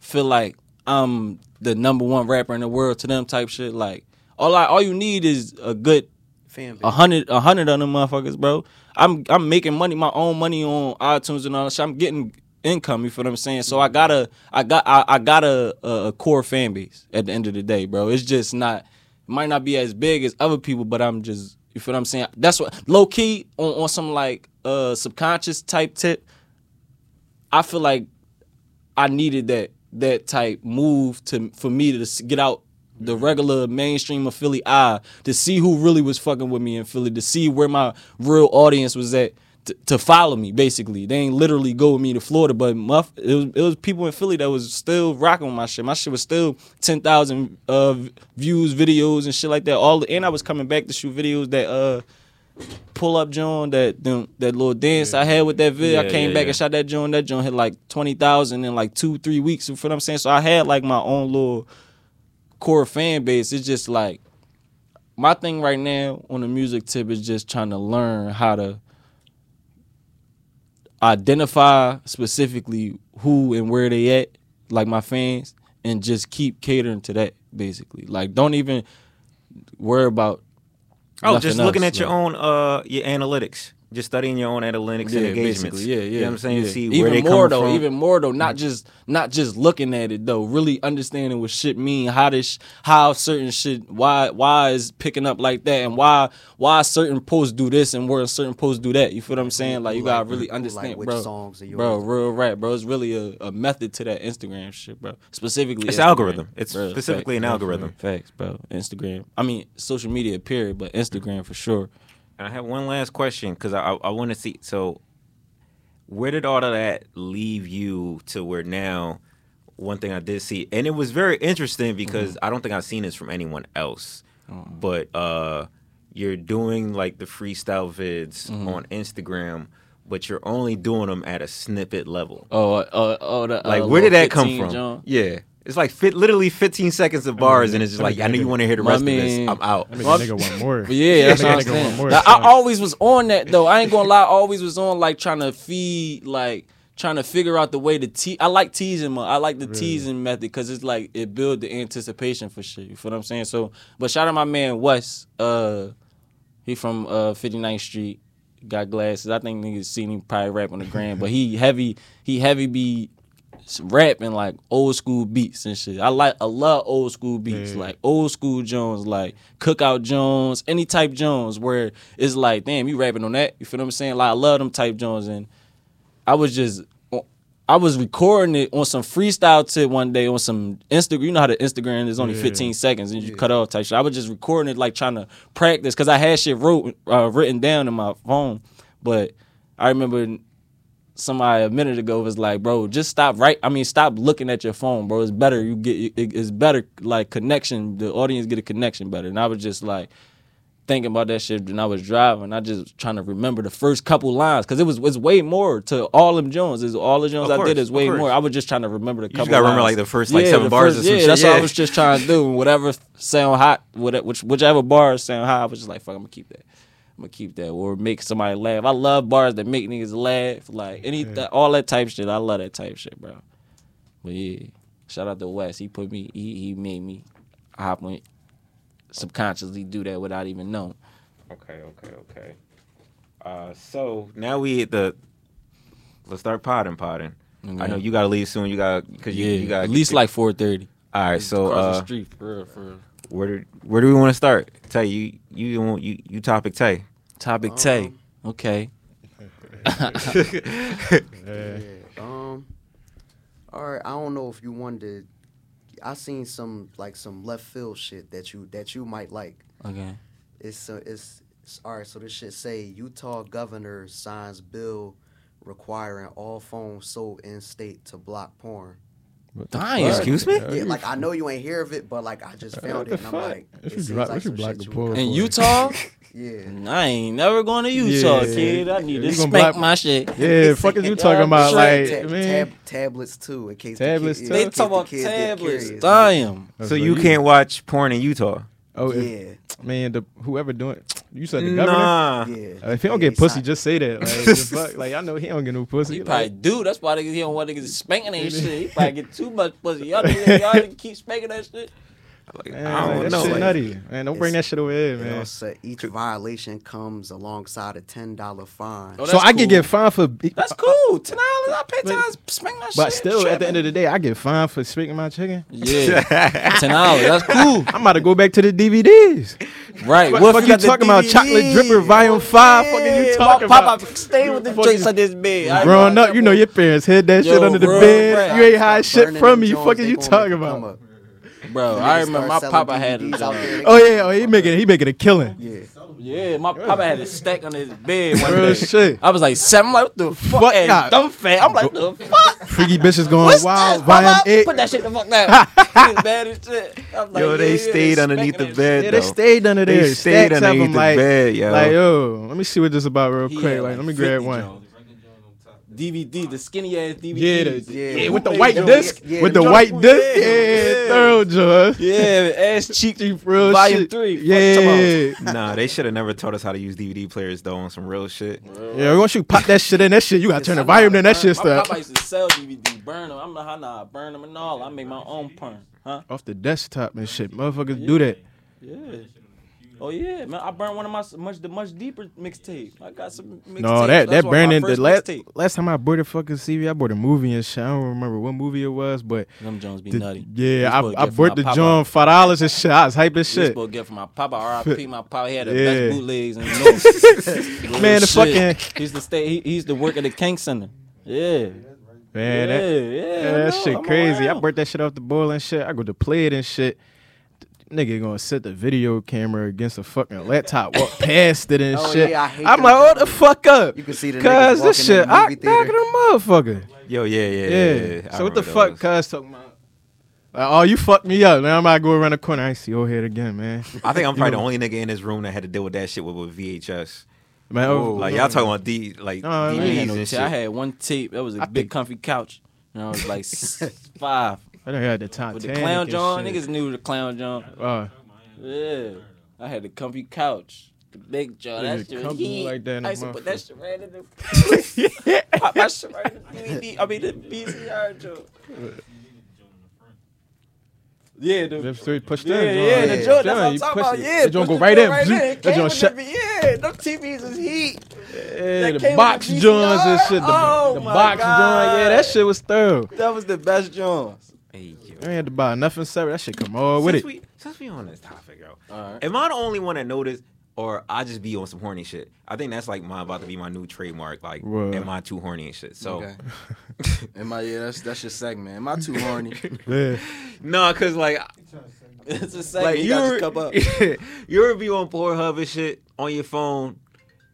Speaker 3: feel like I'm the number one rapper in the world to them type shit. Like all I all you need is a good
Speaker 5: Fan
Speaker 3: a hundred a hundred of them motherfuckers, bro. I'm I'm making money, my own money on iTunes and all that shit. I'm getting income, you feel what I'm saying? So I mm-hmm. gotta I got I, I got a, a uh, a uh, core fan base at the end of the day, bro. It's just not it might not be as big as other people, but I'm just you feel what I'm saying? That's what low key on, on some like uh subconscious type tip. I feel like I needed that that type move to for me to get out the mm-hmm. regular mainstream of Philly eye to see who really was fucking with me in Philly, to see where my real audience was at, to, to follow me. Basically, they ain't literally go with me to Florida, but muff, it was it was people in Philly that was still rocking with my shit. My shit was still ten thousand uh, views, videos and shit like that. All and I was coming back to shoot videos that uh pull up John that them, that little dance I had with that video. I came
Speaker 2: yeah,
Speaker 3: back
Speaker 2: yeah.
Speaker 3: and shot that John. That John hit like twenty thousand in like two three weeks. You feel what I'm saying? So I had like my own little core fan base. It's just like my thing right now on the music tip is just trying to learn how to identify specifically who and where they at, like my fans, and just keep catering to that basically. Like don't even worry about
Speaker 2: Oh, just looking
Speaker 3: else,
Speaker 2: at your own uh your analytics. Just studying your own analytics and engagements.
Speaker 3: basically, yeah, yeah.
Speaker 2: You know what I'm saying?
Speaker 3: yeah.
Speaker 2: See
Speaker 3: even
Speaker 2: where they
Speaker 3: more
Speaker 2: come
Speaker 3: though,
Speaker 2: from.
Speaker 3: even more though. Not mm-hmm. just not just looking at it though. Really understanding what shit mean. How this, how certain shit, why why is picking up like that, and why why certain posts do this and where certain posts do that. You feel what I'm saying? Like you
Speaker 5: Who
Speaker 3: gotta really
Speaker 5: like
Speaker 3: understand,
Speaker 5: which
Speaker 3: bro.
Speaker 5: songs
Speaker 3: bro, real rap, bro. It's really a, a method to that Instagram shit, bro. Specifically,
Speaker 2: It's
Speaker 3: Instagram,
Speaker 2: algorithm. It's
Speaker 3: bro.
Speaker 2: specifically an algorithm.
Speaker 3: Facts, bro. Instagram. I mean, social media, period, but Instagram for sure.
Speaker 2: And I have one last question because I I, I want to see. So, where did all of that leave you to where now? One thing I did see, and it was very interesting because
Speaker 3: Mm-hmm.
Speaker 2: I don't think I've seen this from anyone else.
Speaker 3: Oh.
Speaker 2: But uh, you're doing like the freestyle vids
Speaker 3: Mm-hmm.
Speaker 2: on Instagram, but you're only doing them at a snippet level.
Speaker 3: Oh, uh, uh, oh, the,
Speaker 2: Like,
Speaker 3: uh,
Speaker 2: where did that come from?
Speaker 3: John.
Speaker 2: Yeah, it's like fit, literally 15 seconds of bars, and it's just
Speaker 4: I
Speaker 2: like I know you want to hear the
Speaker 3: my
Speaker 2: rest of this. I'm out.
Speaker 4: I mean,
Speaker 3: Well,
Speaker 4: the nigga want more.
Speaker 3: But yeah, that's what I'm
Speaker 4: Nigga want
Speaker 3: saying.
Speaker 4: more,
Speaker 3: Like,
Speaker 4: so-
Speaker 3: I always was on that though. I ain't gonna lie. I always was on like trying to feed, like trying to figure out the way to te. I like teasing, man. I like the teasing method because it's like it build the anticipation for shit. You feel what I'm saying? So, but shout out my man Wes. Uh, he from uh 59th Street. Got glasses. I think niggas seen him probably rap on the gram, but he heavy. He heavy be rapping like old school beats and shit. I like I love old school beats,
Speaker 4: Yeah.
Speaker 3: like old school Jones, like Cookout Jones, any type Jones, where it's like, damn, you rapping on that. You feel what I'm saying? Like I love them type Jones, and I was just. I was recording it on some freestyle tip one day on some Instagram. You know how the Instagram is only
Speaker 4: Yeah.
Speaker 3: 15 seconds and you cut off type shit. I was just recording it like trying to practice because I had shit wrote uh, written down in my phone. But I remember somebody a minute ago was like, bro, just stop right. I mean, stop looking at your phone, bro. It's better. You get it- it's better like connection. The audience get a connection better. And I was just like thinking about that shit when I was driving. I just trying to remember the first couple lines because it was it's way more to all them Jones. Is all the Jones
Speaker 2: Of
Speaker 3: I did is way
Speaker 2: course.
Speaker 3: more. I was just trying to remember the
Speaker 2: just
Speaker 3: couple.
Speaker 2: gotta remember, like, the first, like, seven bars or some
Speaker 3: yeah,
Speaker 2: shit,
Speaker 3: That's what I was just trying to do. Whatever sound hot, whatever, which, whichever bars sound hot, I was just like, fuck, I'm gonna keep that. I'm gonna keep that or make somebody laugh. I love bars that make niggas laugh, like any that, all that type shit. I love that type shit, bro. But yeah, shout out to West. He put me. He he made me hop on subconsciously do that without even knowing.
Speaker 2: Okay, okay, okay. Uh, so now we at the. Let's start potting, potting. I know you gotta leave soon. You got because you,
Speaker 3: Yeah,
Speaker 2: you got
Speaker 3: at least like four thirty.
Speaker 2: All right, so
Speaker 3: across
Speaker 2: uh,
Speaker 3: the street for real, for real.
Speaker 2: where do where do we want to start? Tay, you you you you topic Tay.
Speaker 3: Topic Tay. Okay.
Speaker 4: Yeah.
Speaker 5: Yeah. Um. All right. I don't know if you wanted. To, I seen some like some left field shit that you that you might like.
Speaker 3: Okay.
Speaker 5: It's uh, it's, it's all right. So this shit say Utah governor signs bill requiring all phones sold in state to block porn.
Speaker 3: Damn.
Speaker 2: Excuse me?
Speaker 5: Yeah, like I know you ain't hear of it, but like I just uh, found it, and I'm like,
Speaker 4: If
Speaker 5: it
Speaker 4: you
Speaker 5: seems
Speaker 4: block-
Speaker 5: like
Speaker 4: if you
Speaker 5: some
Speaker 4: block
Speaker 5: shit you would-
Speaker 3: In
Speaker 4: for.
Speaker 3: Utah?
Speaker 5: Yeah.
Speaker 3: I ain't never going to Utah,
Speaker 4: Yeah.
Speaker 3: kid. I need
Speaker 4: You
Speaker 3: to
Speaker 4: gonna
Speaker 3: spank
Speaker 4: block-
Speaker 3: my shit.
Speaker 4: Yeah, fuck is you talking about?
Speaker 3: Right.
Speaker 4: Like,
Speaker 5: Ta-
Speaker 4: man.
Speaker 5: tab- tablets too, in case the
Speaker 4: Tablets
Speaker 5: kid-
Speaker 4: too?
Speaker 5: in
Speaker 3: They
Speaker 5: case
Speaker 3: talk
Speaker 5: the
Speaker 3: about
Speaker 5: kids get
Speaker 3: tablets.
Speaker 5: curious.
Speaker 3: Damn.
Speaker 2: So you can't watch porn in Utah?
Speaker 4: Oh, if,
Speaker 5: Yeah,
Speaker 4: man, the whoever doing, you said the governor.
Speaker 2: Nah.
Speaker 5: yeah.
Speaker 4: Uh, if he don't
Speaker 5: Yeah,
Speaker 4: get pussy,
Speaker 5: sign-
Speaker 4: just say that. Like, fuck? like I know he don't get no pussy.
Speaker 3: He
Speaker 4: like,
Speaker 3: probably do. That's why niggas he don't want niggas spanking that shit. He probably get too much pussy. Y'all niggas, y'all keep spanking that shit.
Speaker 2: Like,
Speaker 4: man,
Speaker 2: I don't
Speaker 4: that
Speaker 2: know.
Speaker 4: shit
Speaker 2: like-
Speaker 4: nutty. Man, don't bring that shit over here,
Speaker 5: It
Speaker 4: man.
Speaker 5: also, each violation comes alongside a ten dollar fine.
Speaker 3: Oh,
Speaker 4: So
Speaker 3: that's
Speaker 4: I can get fined for.
Speaker 3: That's uh, uh, cool. Ten dollars. I pay ten dollars. Spank that shit.
Speaker 4: But still, at the end of the day, I get fined for speaking my chicken.
Speaker 3: yeah, ten dollars. That's cool.
Speaker 4: I'm about to go back to the DVDs.
Speaker 3: Right.
Speaker 4: What,
Speaker 3: if
Speaker 4: fuck you
Speaker 3: got
Speaker 4: talking about? Chocolate Dripper Volume Five. Fucking you
Speaker 3: Yeah,
Speaker 4: talking
Speaker 3: my
Speaker 4: about?
Speaker 3: Papa stay with the
Speaker 4: Fuck
Speaker 3: joints on this bed.
Speaker 4: Growing up, you know your parents hid that shit under the bed. You ain't hide shit from
Speaker 5: them
Speaker 4: me.
Speaker 5: joints,
Speaker 4: Fucking
Speaker 5: they
Speaker 4: you talking about?
Speaker 5: Up.
Speaker 3: bro. I remember my papa had a
Speaker 5: DVDs out there,
Speaker 3: joint.
Speaker 5: they
Speaker 4: Oh yeah, oh he making he making a killing.
Speaker 5: Yeah.
Speaker 3: Yeah, my papa had a stack on his bed one
Speaker 4: Real
Speaker 3: day.
Speaker 4: shit.
Speaker 3: I was like seven. I'm like, what the fuck?
Speaker 4: Fuck
Speaker 3: and
Speaker 4: nah.
Speaker 3: dumb fat. I'm like, the fuck?
Speaker 4: Freaky bitches going
Speaker 3: What's
Speaker 4: wild.
Speaker 3: this,
Speaker 4: Volume
Speaker 3: papa?
Speaker 4: eight.
Speaker 3: Put that shit the fuck down. He was bad as shit. I'm like,
Speaker 2: Yo, they
Speaker 3: yeah, yeah,
Speaker 2: stayed
Speaker 3: they
Speaker 2: underneath the bed.
Speaker 4: Yeah,
Speaker 2: though.
Speaker 4: they stayed under there. They stayed
Speaker 2: underneath the
Speaker 4: like,
Speaker 2: bed, yo.
Speaker 4: Like, yo, let me see what this about real.
Speaker 3: He
Speaker 4: quick.
Speaker 3: had
Speaker 4: Like, let me grab one.
Speaker 3: Jones. DVD, the skinny ass DVD.
Speaker 4: Yeah, the, yeah, with the white
Speaker 3: joint.
Speaker 4: disc,
Speaker 5: yeah,
Speaker 4: with
Speaker 5: the
Speaker 4: the white disc,
Speaker 3: yeah,
Speaker 4: yeah,
Speaker 3: yeah.
Speaker 4: thorough joy.
Speaker 3: Yeah, ass cheek.
Speaker 4: real
Speaker 3: Volume
Speaker 4: shit.
Speaker 3: three.
Speaker 4: Yeah,
Speaker 2: Nah, they should have never taught us how to use DVD players though on some real shit.
Speaker 4: yeah. Once you pop that shit in, that shit you gotta turn the volume in. That shit
Speaker 3: My
Speaker 4: stuff
Speaker 3: papa used to sell DVD, burn them. I'm not how nah, burn them and all. I make my own porn. Huh?
Speaker 4: off the desktop and shit. Motherfuckers do that.
Speaker 3: Yeah. Oh yeah, man. I burned one of my much the much deeper mixtape. I got some mixtapes.
Speaker 4: No, that that burning. The last
Speaker 3: mixtape.
Speaker 4: last time I bought a fucking CV, I bought a movie and shit. I don't remember what movie it was, but
Speaker 3: Them Jones be
Speaker 4: the-
Speaker 3: nutty.
Speaker 4: yeah, I, I bought the. John five dollars and shit. I was hype as shit.
Speaker 3: supposed to get from my papa. R.I.P. My papa had the
Speaker 4: Yeah.
Speaker 3: best bootlegs the north.
Speaker 4: Man, the
Speaker 3: Shit.
Speaker 4: fucking
Speaker 3: He used to stay. He, he used to work at the King Center. Yeah.
Speaker 4: man,
Speaker 3: yeah,
Speaker 4: that,
Speaker 3: yeah,
Speaker 4: yeah, that
Speaker 3: know,
Speaker 4: shit
Speaker 3: I'm
Speaker 4: crazy. I burnt that shit off the boil and shit. I go to play it and shit. Nigga gonna set the video camera against a fucking laptop, walk past it and
Speaker 5: Oh,
Speaker 4: shit.
Speaker 5: yeah, I hate
Speaker 4: I'm like, hold the fuck up.
Speaker 5: You can see the
Speaker 4: Cause
Speaker 5: niggas
Speaker 4: this shit,
Speaker 5: the
Speaker 4: I
Speaker 5: movie
Speaker 4: back
Speaker 5: theater.
Speaker 4: of the motherfucker.
Speaker 2: Yo, yeah, yeah,
Speaker 4: Yeah.
Speaker 2: yeah. yeah.
Speaker 4: So what the
Speaker 2: remember
Speaker 4: fuck,
Speaker 2: those.
Speaker 4: cuz talking about? Like, oh, you fucked me up. Now I'm about to go around the corner. I see your head again, man.
Speaker 2: I think I'm probably the only nigga in this room that had to deal with that shit with, with VHS.
Speaker 4: Man, oh,
Speaker 2: Like y'all talking about D like
Speaker 4: No, I
Speaker 3: I,
Speaker 2: DVDs
Speaker 3: had no
Speaker 2: and shit.
Speaker 3: I had one tape. That was a
Speaker 4: I
Speaker 3: big
Speaker 4: think-
Speaker 3: comfy couch. And I was like five.
Speaker 4: I done had the Titanic
Speaker 3: With the clown John,
Speaker 4: shit.
Speaker 3: niggas knew the clown John.
Speaker 4: Uh,
Speaker 3: Yeah. I had the comfy couch. The big John.
Speaker 4: Yeah,
Speaker 3: That shit was heat.
Speaker 4: like that in
Speaker 3: I
Speaker 4: the
Speaker 3: used to put that shit right in the pop that shit right in the DVD. I mean the VCR John. Yeah, the
Speaker 4: If they push
Speaker 3: yeah,
Speaker 4: that
Speaker 3: yeah,
Speaker 4: joint,
Speaker 3: the
Speaker 4: yeah,
Speaker 3: joint. That's what I'm talking about.
Speaker 4: it.
Speaker 3: Yeah,
Speaker 4: that joint go right in.
Speaker 3: Right. It
Speaker 4: That joint shut.
Speaker 3: the- Yeah, them TVs is heat.
Speaker 4: Yeah,
Speaker 3: that
Speaker 4: the box joints and shit. The,
Speaker 3: Oh
Speaker 4: the
Speaker 3: my
Speaker 4: box joint. Yeah, that shit was thorough.
Speaker 3: That was the best Johns.
Speaker 2: Hey, yo.
Speaker 4: I ain't had to buy nothing separate. That shit come all with
Speaker 2: since
Speaker 4: it.
Speaker 2: We, since we on this topic, yo.
Speaker 3: Alright.
Speaker 2: Am I the only one that noticed, or I just be on some horny shit? I think that's like my about to be my new trademark. Like,
Speaker 4: What?
Speaker 2: am I too horny and shit? So,
Speaker 3: Okay. Am I? Yeah, that's that's your segment. Am I too horny?
Speaker 4: Yeah.
Speaker 2: no, cause like,
Speaker 3: it's a segment.
Speaker 2: like
Speaker 3: you
Speaker 2: you
Speaker 3: got to
Speaker 2: ever,
Speaker 3: up.
Speaker 2: you ever be on Pornhub and shit on your phone,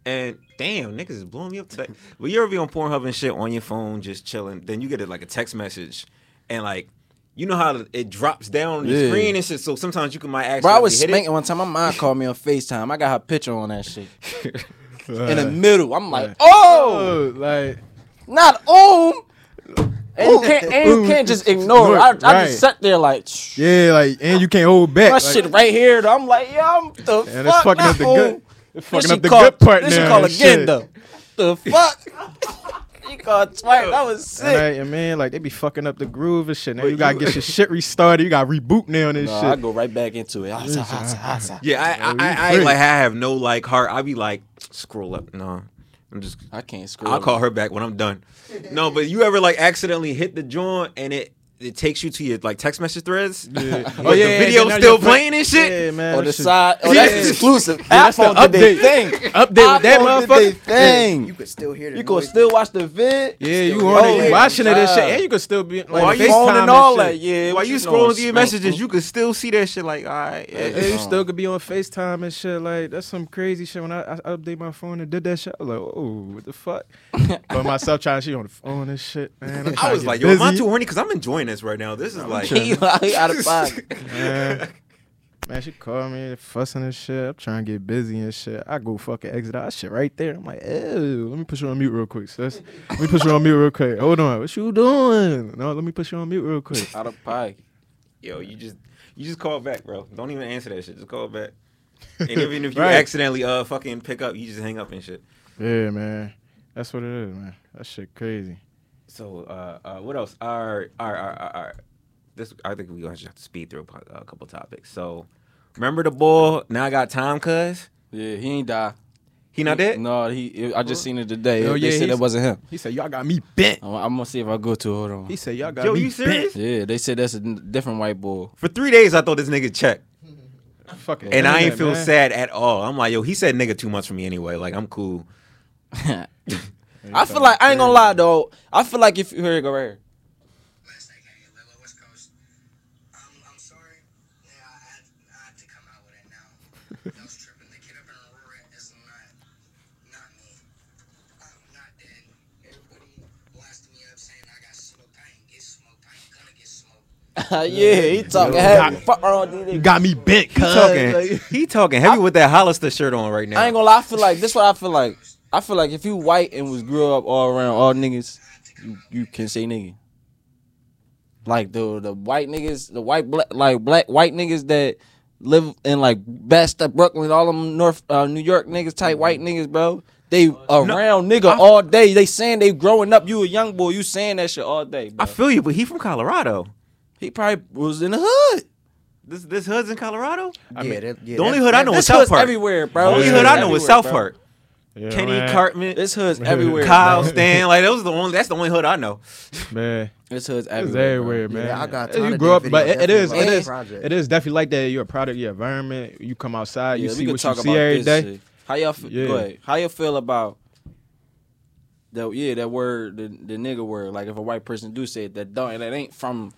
Speaker 2: and damn, niggas is blowing me up today. But you ever be on Pornhub and shit on your phone, just chilling? Then you get it like a text message, and like. You know how it drops down on the
Speaker 3: Yeah.
Speaker 2: screen and shit, so sometimes you can might actually
Speaker 3: Bro, I was spanking one time. My mom called me on FaceTime. I got her picture on that shit. In the middle. I'm like, oh,
Speaker 4: Oh, like
Speaker 3: not um. And you can't, and you can't just ignore it. I, I
Speaker 4: Right.
Speaker 3: just sat there like, shh.
Speaker 4: yeah, like and you can't hold back.
Speaker 3: my
Speaker 4: like,
Speaker 3: shit right here. Though. I'm like, yeah, I'm the
Speaker 4: And it's
Speaker 3: fuck.
Speaker 4: fucking
Speaker 3: not
Speaker 4: up the good. It's fucking up the
Speaker 3: called-
Speaker 4: good part
Speaker 3: This
Speaker 4: now. and
Speaker 3: again
Speaker 4: shit.
Speaker 3: though. The fuck? she called twice. That was
Speaker 4: And,
Speaker 3: sick.
Speaker 4: I, and man, like they be fucking up the groove and shit. Now you gotta get your shit restarted. You gotta reboot now and
Speaker 3: No,
Speaker 4: shit.
Speaker 3: I go right back into it.
Speaker 2: Yeah, I, I,
Speaker 4: you
Speaker 2: I, I, like I have no like heart. I be like scroll up. No, I'm just.
Speaker 3: I can't scroll.
Speaker 2: I'll call her back when I'm done. No, but you ever like accidentally hit the joint and it it takes you to your like text message threads.
Speaker 4: Yeah.
Speaker 2: Oh yeah, the video
Speaker 4: now
Speaker 2: still playing and shit.
Speaker 4: Yeah, man.
Speaker 3: On the side, oh,
Speaker 4: Yeah.
Speaker 3: that's exclusive.
Speaker 4: that's the
Speaker 3: iPhone did they
Speaker 4: update.
Speaker 3: thing.
Speaker 4: Update with that
Speaker 3: iPhone did they
Speaker 4: motherfucker.
Speaker 3: thing.
Speaker 5: You could still hear the
Speaker 3: You can
Speaker 5: noise.
Speaker 3: still watch the vid.
Speaker 4: Yeah, you
Speaker 5: Still-
Speaker 4: on it, you watching it and shit, and you can still be like
Speaker 2: Why
Speaker 3: Like
Speaker 2: you
Speaker 3: phone
Speaker 4: FaceTime
Speaker 3: and all
Speaker 4: shit.
Speaker 3: that. Yeah.
Speaker 2: While you
Speaker 3: know,
Speaker 2: scrolling through your messages, you can still see that shit. Like, all right, yeah.
Speaker 4: Yeah, you still could be on FaceTime and shit. Like that's some crazy shit. When I, I update my phone and did that shit, I was like, oh, what the fuck? but myself trying to she on the phone and shit, man. I'm
Speaker 2: I
Speaker 4: trying
Speaker 2: was like,
Speaker 4: get
Speaker 2: yo, am I too horny? Because I'm enjoying this right now. This is like,
Speaker 3: He like out of pocket.
Speaker 4: man. Man, she called me fussing and shit. I'm trying to get busy and shit. I go fucking exit out shit right there. I'm like, ew, let me put you on mute real quick, sis. Let me put you on mute real quick. Hold on, what you doing? No, let me put you on mute real quick.
Speaker 3: Out of pocket.
Speaker 2: yo, you just you just call back, bro. Don't even answer that shit. Just call back. And even if you
Speaker 4: Right.
Speaker 2: accidentally uh fucking pick up, you just hang up and shit.
Speaker 4: Yeah, man. That's what it is, man. That shit crazy.
Speaker 2: So uh, uh what else? All right, all right, all right, all right. This I think we gonna just have to speed through a, a couple topics. So remember the bull? Now I got time, cuz
Speaker 3: Yeah, he ain't die.
Speaker 2: he not dead.
Speaker 3: No, he. I just seen it today.
Speaker 4: Oh,
Speaker 3: they
Speaker 4: yeah,
Speaker 3: said it wasn't him.
Speaker 4: He said, y'all got me bent.
Speaker 3: I'm, I'm gonna see if I go to it. Hold on.
Speaker 4: He said, y'all got
Speaker 2: Yo,
Speaker 4: me
Speaker 2: you serious?
Speaker 3: Yeah, they said that's a different white bull.
Speaker 2: For three days, I thought this nigga checked,
Speaker 4: bent. Fucking
Speaker 2: and I ain't
Speaker 4: internet,
Speaker 2: feel
Speaker 4: man.
Speaker 2: sad at all. I'm like, yo, he said nigga too much for me anyway. Like I'm cool.
Speaker 3: I feel like I ain't gonna lie though. I feel like if here you go right here.
Speaker 6: Last night, hey, Lilo West Coast. I'm, I'm sorry. Yeah, I had, I had to come out with it now. I was tripping. The kid up in Aurora is not, not me. I'm not dead. Everybody blasting me up saying I got smoked. I ain't get smoked. I ain't gonna get smoked.
Speaker 3: yeah, he talking heavy. Fuck around with
Speaker 4: You got me bent,
Speaker 2: He
Speaker 4: cuz.
Speaker 2: talking, he talking heavy with that Hollister shirt on right now.
Speaker 3: I ain't gonna lie. I feel like this. What I feel like. I feel like if you white and was grew up all around all niggas, you, you can say nigga. Like the the white niggas, the white black like black white niggas that live in like Best of Brooklyn, all them North uh, New York niggas, type white niggas, bro. They around nigga
Speaker 2: I-
Speaker 3: all day. They saying they growing up. You a young boy. You saying that shit all day. Bro.
Speaker 2: I feel you, but he from Colorado.
Speaker 3: he probably was in the hood.
Speaker 2: This this hood's in Colorado.
Speaker 5: yeah, that, yeah,
Speaker 2: the only
Speaker 5: that-
Speaker 2: hood I know is South Park.
Speaker 3: everywhere, bro.
Speaker 2: The only
Speaker 3: This
Speaker 2: hood I know is South
Speaker 3: bro.
Speaker 2: Park.
Speaker 4: Yeah,
Speaker 2: Kenny
Speaker 4: man.
Speaker 2: Cartman,
Speaker 3: This hood's everywhere.
Speaker 2: Kyle
Speaker 3: bro.
Speaker 2: Stan. Like those the only. That's the only hood I know.
Speaker 4: Man,
Speaker 3: This hood's
Speaker 4: it's
Speaker 3: everywhere.
Speaker 4: everywhere,
Speaker 3: bro.
Speaker 4: man.
Speaker 5: Yeah, I got a
Speaker 4: You
Speaker 5: ton of
Speaker 4: grow
Speaker 5: their
Speaker 4: up, but
Speaker 5: videos,
Speaker 4: it, it is,
Speaker 5: definitely
Speaker 4: it
Speaker 5: like
Speaker 4: is,
Speaker 5: project.
Speaker 4: it is definitely like that. You're a product of your environment. You come outside, you
Speaker 3: Yeah, we
Speaker 4: see
Speaker 3: could
Speaker 4: what you
Speaker 3: talk
Speaker 4: see
Speaker 3: about
Speaker 4: every
Speaker 3: this shit. How y'all feel?
Speaker 4: Yeah.
Speaker 3: Go ahead. How y'all feel about that? Yeah, that word, the the nigga word. Like if a white person do say it, that don't, that ain't from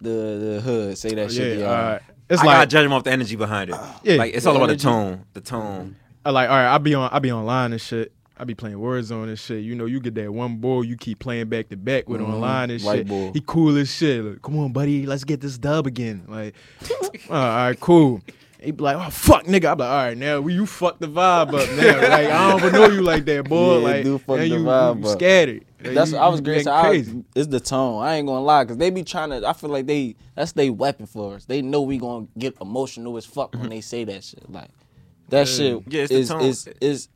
Speaker 3: the the hood. Say that oh, shit.
Speaker 4: Yeah,
Speaker 3: Yeah,
Speaker 4: all right. It's
Speaker 2: I
Speaker 4: like
Speaker 2: gotta judge him off the energy behind it.
Speaker 4: Yeah.
Speaker 2: like it's all
Speaker 3: The
Speaker 2: about the tone. The tone.
Speaker 4: I like all right, I be on I be online and shit. I be playing Warzone and shit. You know, you get that one ball, you keep playing back to back with
Speaker 3: Mhm.
Speaker 4: online and
Speaker 3: White
Speaker 4: shit.
Speaker 3: bull.
Speaker 4: He cool as shit. Like, Come on, buddy, let's get this dub again. Like, all right, cool. He be like, oh fuck, nigga. I be like, all right, now we you fuck the vibe up, now. Like I don't even know you like that, boy.
Speaker 3: Yeah,
Speaker 4: like
Speaker 3: do fuck the
Speaker 4: you,
Speaker 3: vibe
Speaker 4: you scattered. Like,
Speaker 3: That's
Speaker 4: you-
Speaker 3: I was great. So I,
Speaker 4: crazy.
Speaker 3: it's the tone. I ain't gonna lie, cause they be trying to. I feel like they that's their weapon for us. They know we gonna get emotional as fuck when they say that shit. Like that shit
Speaker 2: Yeah, it's the
Speaker 3: is
Speaker 2: tone.
Speaker 3: is is.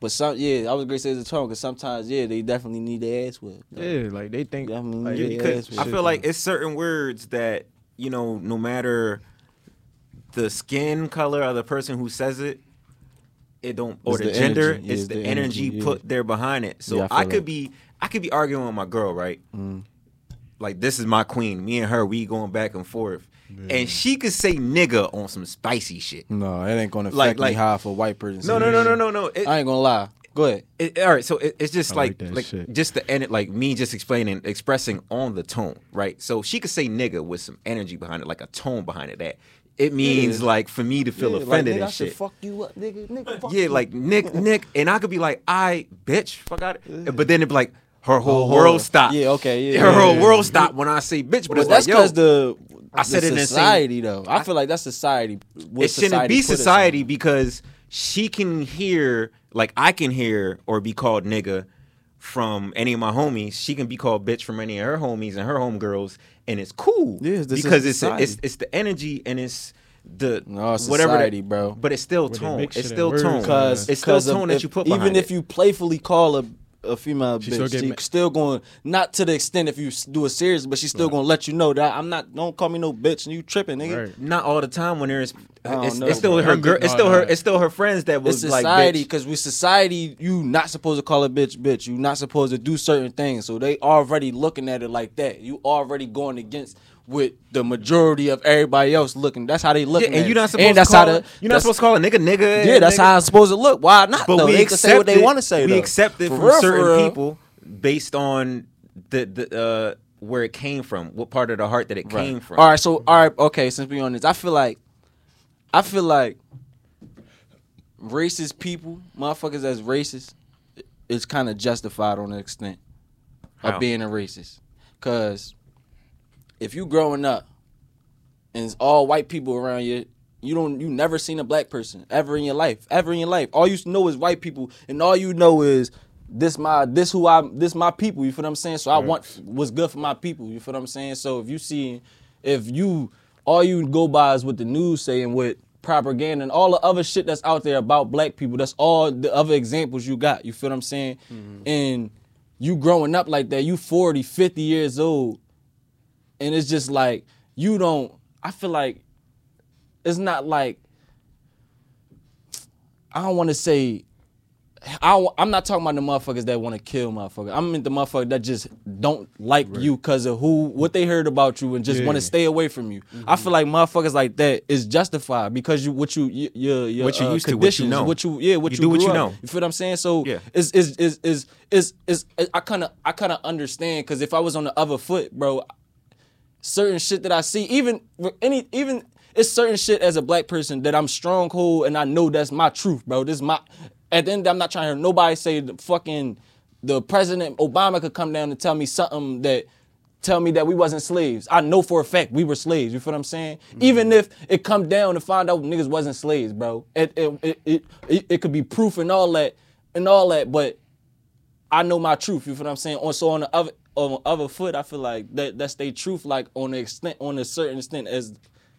Speaker 3: But some yeah, I was gonna say it's the tone because sometimes yeah they definitely need their ass whipped.
Speaker 4: Yeah, like they think
Speaker 3: Definitely
Speaker 4: like,
Speaker 3: need
Speaker 4: it-
Speaker 3: their
Speaker 2: Because
Speaker 3: ass
Speaker 2: I feel like it's certain words that you know, no matter the skin color of the person who says it, it don't or the,
Speaker 3: the
Speaker 2: gender,
Speaker 3: energy. Yeah,
Speaker 2: it's
Speaker 3: it's
Speaker 2: the,
Speaker 3: the
Speaker 2: energy,
Speaker 3: energy, yeah.
Speaker 2: put there behind it. So
Speaker 3: Yeah, I
Speaker 2: I, could
Speaker 3: that.
Speaker 2: be I could be arguing with my girl, right?
Speaker 3: Mm.
Speaker 2: Like this is my queen. Me and her, we going back and forth. And she could say nigga on some spicy shit.
Speaker 3: no, it ain't gonna affect
Speaker 2: Like- like-
Speaker 3: me how for a white person.
Speaker 2: No, no, no, no, no, no. It-
Speaker 3: I ain't gonna lie. Go ahead.
Speaker 2: It, all right, so it, it's just
Speaker 4: I
Speaker 2: like
Speaker 4: like
Speaker 2: like, just the end, like me just explaining, expressing on the tone, right? So she could say nigga with some energy behind it, like a tone behind it. That it means
Speaker 3: Yeah.
Speaker 2: like for me to feel
Speaker 3: Yeah, like,
Speaker 2: offended
Speaker 3: nigga, I
Speaker 2: and
Speaker 3: should
Speaker 2: shit.
Speaker 3: Fuck you up, nigga. Nigga, fuck
Speaker 2: yeah,
Speaker 3: you.
Speaker 2: like Nick, Nick, and I could be like, I bitch, fuck out it. But then it'd be like her whole
Speaker 3: Oh,
Speaker 2: world stopped.
Speaker 3: Yeah, okay, yeah.
Speaker 2: her
Speaker 3: yeah,
Speaker 2: whole
Speaker 3: yeah.
Speaker 2: world stopped when I say bitch. But
Speaker 3: But
Speaker 2: it's
Speaker 3: that's
Speaker 2: like,
Speaker 3: because the
Speaker 2: I said it in the same-
Speaker 3: society though. I, feel like that's society. what
Speaker 2: it shouldn't
Speaker 3: society
Speaker 2: be
Speaker 3: put us in.
Speaker 2: society because she can hear like I can hear or be called nigga from any of my homies. She can be called bitch from any of her homies and her homegirls, and it's cool.
Speaker 3: Yeah, this is
Speaker 2: because it's,
Speaker 3: society.
Speaker 2: it's it's the energy and it's the
Speaker 3: No, it's
Speaker 2: whatever
Speaker 3: society,
Speaker 2: that,
Speaker 3: bro.
Speaker 2: But it's still
Speaker 4: Where
Speaker 2: tone. It's still tone.
Speaker 3: Cause
Speaker 2: it's still
Speaker 3: cause of
Speaker 2: tone that
Speaker 3: if-
Speaker 2: you put
Speaker 3: even
Speaker 2: behind
Speaker 3: if
Speaker 2: it.
Speaker 3: you playfully call a a female
Speaker 4: She
Speaker 3: bitch,
Speaker 4: still
Speaker 3: she
Speaker 4: ma-
Speaker 3: still going not to the extent if you do it serious, but she's still gonna let you know that I'm not. Don't call me no bitch, and you tripping, nigga.
Speaker 4: Right.
Speaker 2: Not all the time when there's it's,
Speaker 3: know,
Speaker 2: it's still her girl. It's still her. It's still her friends that was like
Speaker 3: society
Speaker 2: bitch.
Speaker 3: because we society. You not supposed to call a bitch bitch. You not supposed to do certain things. So they already looking at it like that. You already going against with the majority of everybody else looking. That's how they
Speaker 2: Yeah, and you're not supposed
Speaker 3: And
Speaker 2: to
Speaker 3: that's
Speaker 2: call
Speaker 3: how the
Speaker 2: you're not supposed to call a nigga nigga.
Speaker 3: Yeah, that's
Speaker 2: nigga.
Speaker 3: how it's supposed to look. Why not?
Speaker 2: But
Speaker 3: though?
Speaker 2: we
Speaker 3: they
Speaker 2: accept
Speaker 3: can say what they want to say.
Speaker 2: We
Speaker 3: though.
Speaker 2: accept it
Speaker 3: For
Speaker 2: from
Speaker 3: real,
Speaker 2: certain people based on the the uh, where it came from, what part of the heart that it
Speaker 3: Right.
Speaker 2: came from.
Speaker 3: All right, so all right, okay. Since we on this, I feel like, I feel like racist people, motherfuckers that's racist, is kind of justified on the extent
Speaker 2: How?
Speaker 3: of being a racist. Cause if you growing up and it's all white people around you, you don't you never seen a black person ever in your life, ever in your life. All you know is white people, and all you know is this my this who I this my people. You feel what I'm saying? So I want what's good for my people. You feel what I'm saying? So if you see, if you all you go by is what the news saying, and what propaganda and all the other shit that's out there about black people. That's all the other examples you got. You feel what I'm saying? Mm-hmm. And you growing up like that, you 40, 50 years old, and it's just like you don't. I feel like it's not like I don't want to say. I, am not talking about the motherfuckers that want to kill motherfuckers. I'm in the motherfuckers that just don't like you because of who, what they heard about you, and just want to stay away from you. I feel like motherfuckers like that is justified because you, what you, y- your, your,
Speaker 2: What you
Speaker 3: uh,
Speaker 2: used to, what you
Speaker 3: conditions,
Speaker 2: know.
Speaker 3: what you, yeah, what
Speaker 2: You
Speaker 3: you,
Speaker 2: do what you
Speaker 3: up.
Speaker 2: know.
Speaker 3: You feel what I'm saying? So
Speaker 2: Yeah.
Speaker 3: is is is is is is I kind of I kind of understand because if I was on the other foot, bro, certain shit that I see, even any even it's certain shit as a black person that I'm stronghold and I know that's my truth, bro. This is my at the end I'm not trying to hear nobody say the fucking the president Obama could come down and tell me something that tell me that we wasn't slaves. I know for a fact we were slaves. You feel what I'm saying? Mm-hmm. Even if it come down to find out niggas wasn't slaves, bro. It it, it it it it could be proof and all that and all that, but I know my truth. You feel what I'm saying? On so on the other on the other foot, I feel like that that's their truth, like on the extent on a certain extent as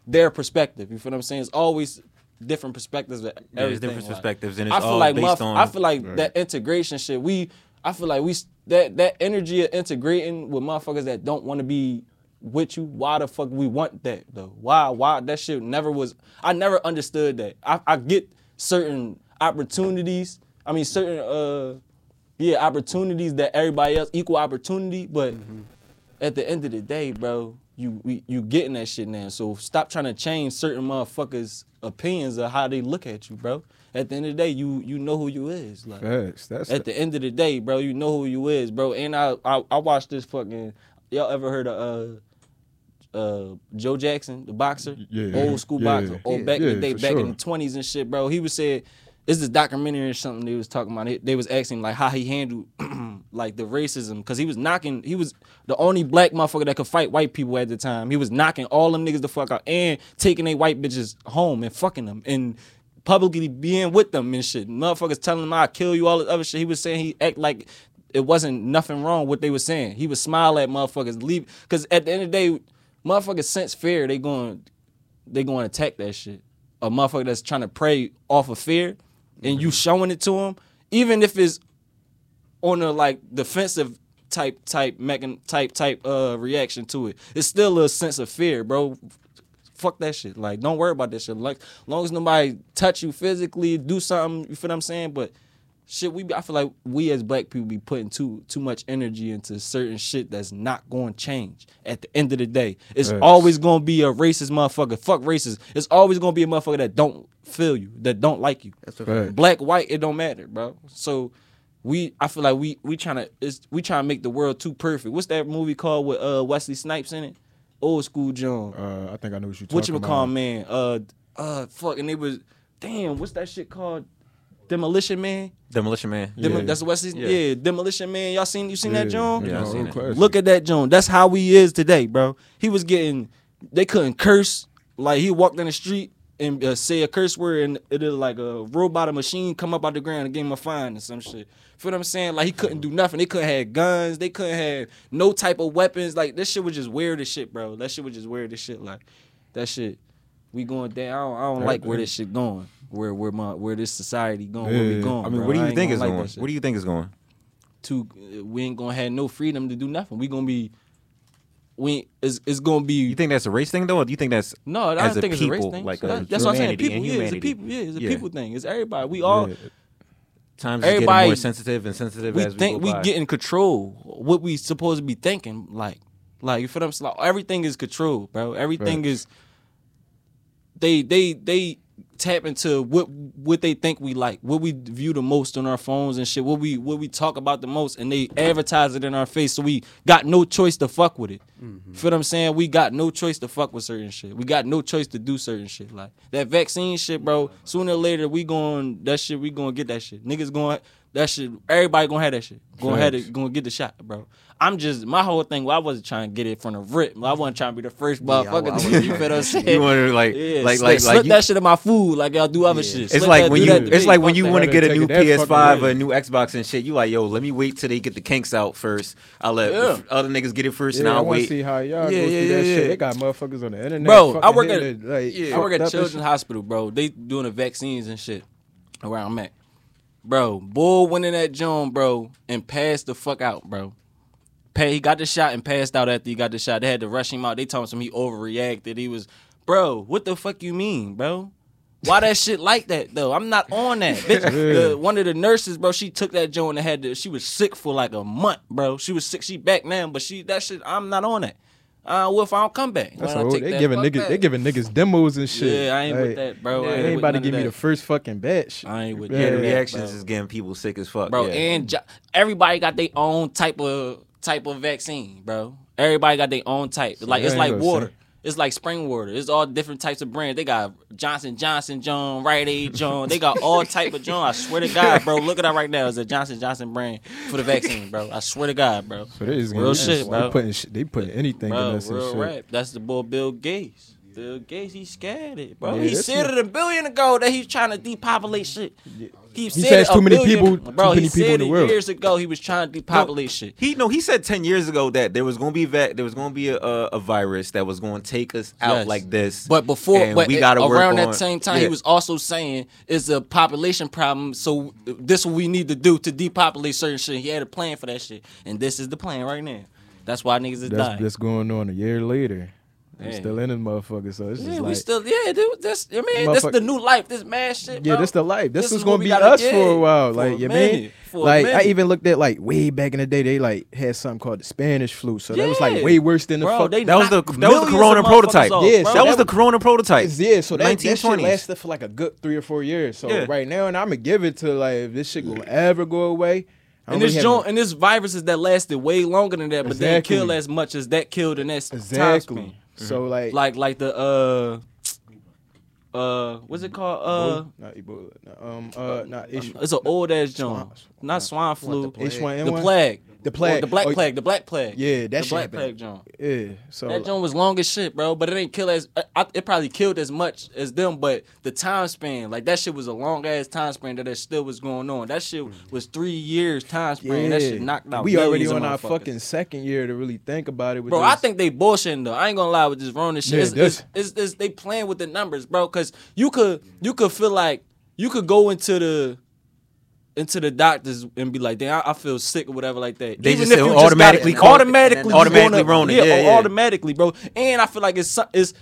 Speaker 3: their perspective. You feel what I'm saying? It's always different perspectives. Of
Speaker 2: Yeah, it's
Speaker 3: everything.
Speaker 2: different
Speaker 3: like-
Speaker 2: perspectives, and it's
Speaker 3: I feel
Speaker 2: all
Speaker 3: like
Speaker 2: based
Speaker 3: motherf-
Speaker 2: on-
Speaker 3: I feel like that integration shit. We I feel like we that that energy of integrating with motherfuckers that don't want to be with you. Why the fuck we want that though? Why why that shit never was. I never understood that. I, I get certain opportunities. I mean certain uh yeah opportunities that everybody else equal opportunity, but at the end of the day, bro, you we, you getting that shit now. So stop trying to change certain motherfuckers' opinions of how they look at you, bro. At the end of the day, you you know who you is. Like
Speaker 4: Facts. That's
Speaker 3: at the end of the day, bro, you know who you is, bro. And I I, I watched this fucking. Y'all ever heard of uh uh Joe Jackson, the boxer,
Speaker 4: Yeah.
Speaker 3: old school
Speaker 4: Yeah.
Speaker 3: boxer, old
Speaker 5: Yeah.
Speaker 3: back in the day, back in the twenties and shit, bro. He was saying. It's this documentary or something they was talking about. They, was asking like how he handled like the racism because he was knocking. He was the only black motherfucker that could fight white people at the time. He was knocking all them niggas the fuck out and taking they white bitches home and fucking them and publicly being with them and shit. Motherfuckers telling him I kill you, all this other shit. He was saying he act like it wasn't nothing wrong what they was saying. He would smile at motherfuckers, leave because at the end of the day, motherfuckers sense fear. They going they going to attack that shit. A motherfucker that's trying to prey off of fear and you showing it to him, even if it's on a like defensive type type mechan type type uh reaction to it, it's still a sense of fear, bro. Fuck that shit. Like, don't worry about that shit. Like, long as nobody touch you physically, do something. You feel what I'm saying? But shit, we be- I feel like we as black people be putting too too much energy into certain shit that's not going to change. At the end of the day, it's
Speaker 4: Facts.
Speaker 3: always going to be a racist motherfucker. Fuck racist. It's always going to be a motherfucker that don't feel you, that don't like you.
Speaker 5: That's a
Speaker 4: Facts.
Speaker 3: Black, white, it don't matter, bro. So we, I feel like we we trying to it's, we trying to make the world too perfect. What's that movie called with uh Wesley Snipes in it? Old school John.
Speaker 4: Uh, I think I know what you're talking about.
Speaker 3: What you call man? Uh, uh, fuck, and it was damn. What's that shit called? Demolition Man.
Speaker 2: Demolition Man.
Speaker 3: Demo-
Speaker 4: Yeah.
Speaker 3: That's Wesley.
Speaker 2: Yeah.
Speaker 3: Yeah. Demolition Man. Y'all seen you seen that John?
Speaker 2: Yeah, I
Speaker 4: no,
Speaker 2: seen it.
Speaker 3: Look at that John. That's how he is today, bro. He was getting. They couldn't curse. Like he walked down the street and uh, say a curse word, and it'll like a robot or machine come up out the ground and give him a fine or some shit. Feel what I'm saying? Like he couldn't do nothing. They couldn't have guns. They couldn't have no type of weapons. Like this shit was just weird as shit, bro. That shit was just weird as shit. Like that shit. We going down. I don't, I don't like where this shit going. Where where my where this society going? Where we going?
Speaker 2: I mean,
Speaker 3: bro.
Speaker 2: what do you think is
Speaker 3: like
Speaker 2: going? What do you think is going?
Speaker 3: To We ain't gonna have no freedom to do nothing. We gonna be. We it's, it's gonna be.
Speaker 2: You think that's a race thing though, or do you think that's
Speaker 3: no, I don't think it's a race thing.
Speaker 2: like
Speaker 3: So
Speaker 2: a
Speaker 3: that- that's what I'm saying. People, yeah, it's a people, yeah, it's a
Speaker 2: Yeah.
Speaker 3: people thing. It's everybody. We all
Speaker 4: Yeah.
Speaker 2: times getting
Speaker 3: Everybody-
Speaker 2: more sensitive and sensitive
Speaker 3: we
Speaker 2: as we
Speaker 3: think we
Speaker 2: by.
Speaker 3: get in control. What we supposed to be thinking, like, like you feel what I'm saying? Like, everything is control, bro. Everything
Speaker 4: Facts.
Speaker 3: is. They they they tap into what what they think we like, what we view the most on our phones and shit, what we what we talk about the most, and they advertise it in our face, so we got no choice to fuck with it. Mm-hmm. Feel what I'm saying? We got no choice to fuck with certain shit. We got no choice to do certain shit. Like that vaccine shit, bro. Sooner or later, we going that shit. We gonna get that shit. Niggas going that shit. Everybody gonna have that shit. Gonna have it. Gonna get the shot, bro. I'm just my whole thing. Well, I wasn't trying to get it from the rip. I wasn't trying to be the first
Speaker 5: Yeah, I-
Speaker 3: motherfucker.
Speaker 5: I
Speaker 3: to-
Speaker 5: was-
Speaker 3: you feel what I'm saying?
Speaker 2: You want to like,
Speaker 3: Yeah,
Speaker 2: like,
Speaker 3: slip,
Speaker 2: like,
Speaker 3: slip
Speaker 2: you,
Speaker 3: that shit in my food like y'all do other shit.
Speaker 2: it's
Speaker 3: Slip
Speaker 2: like
Speaker 3: that,
Speaker 2: when you, it's
Speaker 3: me.
Speaker 2: like when you want to get a new PS5 or a new Xbox and shit. You like, yo, let me wait till they get the kinks out first. I'll let
Speaker 3: Yeah.
Speaker 2: other niggas get it first, and
Speaker 4: Yeah, I
Speaker 2: I'll
Speaker 4: want to
Speaker 2: wait.
Speaker 4: see how y'all
Speaker 3: Yeah,
Speaker 4: go through
Speaker 3: yeah,
Speaker 4: that
Speaker 3: yeah,
Speaker 4: shit. They got motherfuckers on the internet.
Speaker 3: Bro, I work at-
Speaker 4: like,
Speaker 3: I work at Children's. Hospital, bro. They doing the vaccines and shit where I'm at. Bro, bull went in that joint, bro, and passed the fuck out, bro. Pay, he got the shot and passed out after he got the shot. They had to rush him out. They told him he overreacted. He was, bro, what the fuck you mean, bro? Why that shit like that though? I'm not on that, bitch. The- one of the nurses, bro, she took that joint and had to. She was sick for like a month, bro. She was sick. She back now, but she that shit. I'm not on that. Uh, what if I don't come back?
Speaker 4: That's
Speaker 3: When
Speaker 4: old.
Speaker 3: take
Speaker 4: They
Speaker 3: that,
Speaker 4: giving niggas,
Speaker 3: that.
Speaker 4: they giving niggas demos and shit.
Speaker 3: Yeah, I ain't with that, bro. I
Speaker 4: They
Speaker 3: ain't
Speaker 4: ain't
Speaker 3: with
Speaker 4: about to
Speaker 3: none of
Speaker 4: give me the first fucking batch.
Speaker 3: I ain't with
Speaker 2: Yeah,
Speaker 3: that.
Speaker 2: the
Speaker 3: bro.
Speaker 2: reactions is getting people sick as fuck,
Speaker 3: bro.
Speaker 2: yeah.
Speaker 3: And jo- everybody got their own type of type of vaccine, bro. Everybody got their own type. Like it's like water. It's like spring water. It's all different types of brands. They got Johnson Johnson John, Rite Aid John. They got all type of John. I swear to God, bro. Look at that right now. It's a Johnson Johnson brand for the vaccine, bro. I swear to God, bro.
Speaker 4: So they just
Speaker 3: Real shit,
Speaker 4: they
Speaker 3: bro.
Speaker 4: Putting shit, they putting anything in
Speaker 3: Bro,
Speaker 4: us and
Speaker 3: real
Speaker 4: shit.
Speaker 3: rap. That's the boy Bill Gates. Bill Gates, he scared it, bro.
Speaker 4: Yeah,
Speaker 3: he
Speaker 4: that's
Speaker 3: said
Speaker 4: it.
Speaker 3: it a billion ago that he's trying to depopulate shit. He, said
Speaker 4: says
Speaker 3: it a
Speaker 4: too many
Speaker 3: billion-
Speaker 4: people- too
Speaker 3: bro.
Speaker 4: many
Speaker 3: he
Speaker 4: people
Speaker 3: said
Speaker 4: in the
Speaker 3: it
Speaker 4: world.
Speaker 3: years ago. He was trying to depopulate shit.
Speaker 2: He no, he said ten years ago that there was gonna be vac- there was gonna be a, a, a virus that was gonna take us out
Speaker 3: Yes.
Speaker 2: like this.
Speaker 3: But before,
Speaker 2: and
Speaker 3: but
Speaker 2: we gotta work
Speaker 3: around
Speaker 2: on-
Speaker 3: that same time, he was also saying it's a population problem. So this what we need to do to depopulate certain shit. He had a plan for that shit, and this is the plan right now. That's why niggas is
Speaker 4: That's,
Speaker 3: dying.
Speaker 4: that's going on a year later. They
Speaker 3: Yeah.
Speaker 4: still in this motherfucker. So it's just
Speaker 3: yeah,
Speaker 4: like,
Speaker 3: we still yeah, dude. This I mean, this the new life. This mad shit.
Speaker 4: yeah,
Speaker 3: bro.
Speaker 4: this the life. This,
Speaker 3: This
Speaker 4: is
Speaker 3: is
Speaker 4: gonna be us
Speaker 3: get
Speaker 4: for a while.
Speaker 3: for
Speaker 4: Like
Speaker 3: a
Speaker 4: you
Speaker 3: minute,
Speaker 4: mean?
Speaker 3: for a
Speaker 4: Like I even looked at like way back in the day. They like had something called the Spanish flu. So that was like way worse than the
Speaker 3: Bro,
Speaker 4: fuck.
Speaker 3: they
Speaker 2: that was the that was the Corona prototype.
Speaker 3: motherfuckers off,
Speaker 4: Yeah, so
Speaker 2: that was the Corona prototype.
Speaker 4: yeah, so that, that shit lasted for like a good three or four years. So
Speaker 2: Yeah.
Speaker 4: right now, and I'm gonna give it to like if this shit will ever go away.
Speaker 3: And this
Speaker 4: really
Speaker 3: joint and this viruses that lasted way longer than that, but didn't kill as much as that killed in that s-
Speaker 4: no-
Speaker 3: time
Speaker 4: exactly.
Speaker 3: Span.
Speaker 4: So like,
Speaker 3: Like like the uh uh what's it called? Uh
Speaker 4: not Ebola, no, um, uh, not H,
Speaker 3: it's an old ass joint. Not swine flu.
Speaker 4: H1N1.
Speaker 3: The plague.
Speaker 4: The plague.
Speaker 3: Or the black
Speaker 4: Oh,
Speaker 3: plague. The black plague.
Speaker 4: Yeah, that
Speaker 3: the
Speaker 4: shit
Speaker 3: black plague joint.
Speaker 4: Yeah, so
Speaker 3: That joint was long as shit, bro. But it ain't kill as uh, I, it probably killed as much as them. But the time span, like that shit was a long ass time span that it still was going on. That shit mm. was three years time span. That shit knocked out.
Speaker 4: We already on our fucking second year to really think about it.
Speaker 3: Bro,
Speaker 4: this.
Speaker 3: I think they bullshitting though. I ain't gonna lie with this Rona shit.
Speaker 4: Yeah,
Speaker 3: it's,
Speaker 4: this-
Speaker 3: it's, it's, it's- they playing with the numbers, bro. Cause you could you could feel like you could go into the into the doctors and be like, damn, I, I feel sick or whatever like that.
Speaker 2: They
Speaker 3: Even
Speaker 2: just
Speaker 3: if
Speaker 2: say
Speaker 3: you oh, got it,
Speaker 2: automatically
Speaker 3: and
Speaker 2: call it-
Speaker 3: automatically, you
Speaker 2: automatically
Speaker 3: gonna-
Speaker 2: Rona.
Speaker 3: Yeah,
Speaker 2: Yeah,
Speaker 3: oh,
Speaker 2: yeah.
Speaker 3: automatically, bro. And I feel like it's it's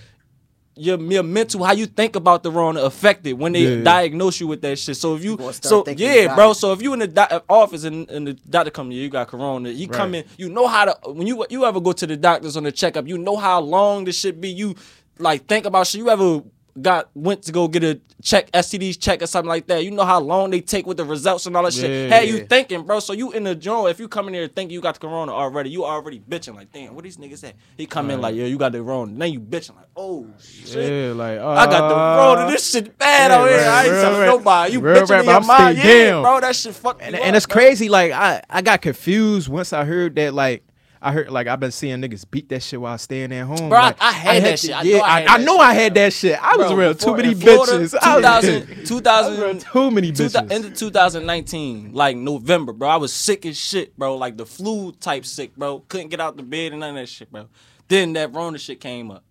Speaker 3: your your mental, how you think about the Rona affected when they
Speaker 4: Yeah.
Speaker 3: diagnose you with that shit. So if you,
Speaker 5: gonna
Speaker 3: so
Speaker 5: thinking you
Speaker 3: yeah, bro.
Speaker 5: it.
Speaker 3: So if you in the doc- office and, and the doctor come to you, you got corona. You come in, you know how to when you you ever go to the doctors on the checkup, you know how long this shit be. You like think about shit. You ever got went to go get a check STDs check or something like that. You know how long they take with the results and all that shit.
Speaker 4: Yeah.
Speaker 3: Hey, you thinking, bro? So you in the joint. If you come in here thinking you got the corona already, you already bitching like, damn, what these niggas at? He come in like, yeah, you got the corona. Then you bitching like, oh shit.
Speaker 4: yeah, like
Speaker 3: I got the
Speaker 4: uh,
Speaker 3: corona. This shit bad
Speaker 4: yeah,
Speaker 3: out here.
Speaker 4: right,
Speaker 3: I ain't
Speaker 4: real
Speaker 3: telling
Speaker 4: rap-
Speaker 3: nobody. You
Speaker 4: real
Speaker 3: bitching
Speaker 4: rap,
Speaker 3: in your
Speaker 4: I'm
Speaker 3: mind. Yeah,
Speaker 4: down.
Speaker 3: bro. That shit fuck
Speaker 4: and,
Speaker 3: you
Speaker 4: and
Speaker 3: up,
Speaker 4: it's
Speaker 3: bro.
Speaker 4: crazy. Like I, I got confused once I heard that. Like I heard, like I've been seeing niggas beat that shit while staying at home.
Speaker 3: Bro, I-
Speaker 4: Like,
Speaker 3: I had that shit. I
Speaker 4: yeah,
Speaker 3: know I
Speaker 4: I,
Speaker 3: had
Speaker 4: I
Speaker 3: that
Speaker 4: know
Speaker 3: shit,
Speaker 4: I had that shit. I was
Speaker 3: Bro,
Speaker 4: around too many
Speaker 3: Florida,
Speaker 4: bitches. I
Speaker 3: 2000, 2000,
Speaker 4: too many bitches.
Speaker 3: Into 2019, like November, bro. I was sick as shit, bro. Like the flu type sick, bro. Couldn't get out the bed and none of that shit, bro. Then that Rona shit came up.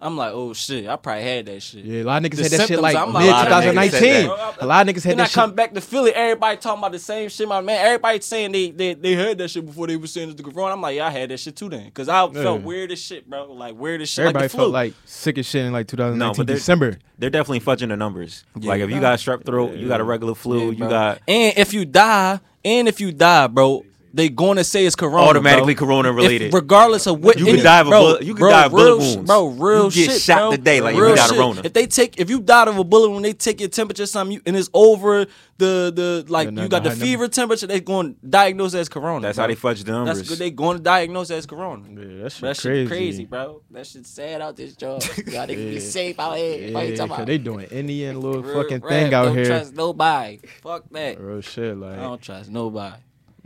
Speaker 3: I'm like, oh shit, I probably had that shit.
Speaker 4: Yeah, a lot of niggas
Speaker 3: The
Speaker 4: had that shit like
Speaker 3: I'm
Speaker 4: mid
Speaker 3: like, a lot of
Speaker 2: niggas said
Speaker 4: 2019.
Speaker 3: that.
Speaker 4: A lot of niggas had
Speaker 3: Then I
Speaker 4: that
Speaker 3: come back to Philly, everybody talking about the same shit. My man, everybody saying they they, they heard that shit before they were saying it's the corona. I'm like, yeah, I had that shit too then, cause I felt
Speaker 4: Yeah.
Speaker 3: weird as shit, bro. Like weird as shit.
Speaker 4: Everybody
Speaker 3: like the flu.
Speaker 4: felt like sick as shit in like 2019
Speaker 2: No, but they're-
Speaker 4: December.
Speaker 2: They're definitely fudging the numbers.
Speaker 3: Yeah.
Speaker 2: like if you got a strep throat, you got a regular flu,
Speaker 3: Yeah,
Speaker 2: you got
Speaker 3: and if you die, and if you die, bro, they gonna say it's corona.
Speaker 2: automatically
Speaker 3: bro.
Speaker 2: corona
Speaker 3: If-
Speaker 2: related.
Speaker 3: regardless of what
Speaker 2: You could
Speaker 3: any-
Speaker 2: die of a
Speaker 3: bro,
Speaker 2: bullet- you can
Speaker 3: bro,
Speaker 2: die of bullet
Speaker 3: real
Speaker 2: wounds.
Speaker 3: bro. Real
Speaker 2: You get
Speaker 3: shit,
Speaker 2: shot
Speaker 3: bro.
Speaker 2: today like you
Speaker 3: Real
Speaker 2: got a
Speaker 3: shit.
Speaker 2: Rona.
Speaker 3: If they take, if you died of a bullet when they take your temperature, something, you, and it's over the the like
Speaker 4: no,
Speaker 3: you got the
Speaker 4: no, no.
Speaker 3: fever temperature, they going to diagnose as corona.
Speaker 2: That's
Speaker 3: bro.
Speaker 2: how they fudge the numbers.
Speaker 3: That's good. They going to diagnose as corona.
Speaker 4: Yeah, that shit
Speaker 3: that
Speaker 4: crazy.
Speaker 3: shit crazy, bro. That shit sad out this job. Y'all niggas be safe out here. What you
Speaker 4: Yeah,
Speaker 3: talking about?
Speaker 4: they doing Indian little
Speaker 3: Real
Speaker 4: fucking
Speaker 3: rap,
Speaker 4: thing out here.
Speaker 3: don't
Speaker 4: here.
Speaker 3: trust nobody. Fuck that.
Speaker 4: Real shit, Like I
Speaker 3: don't trust nobody.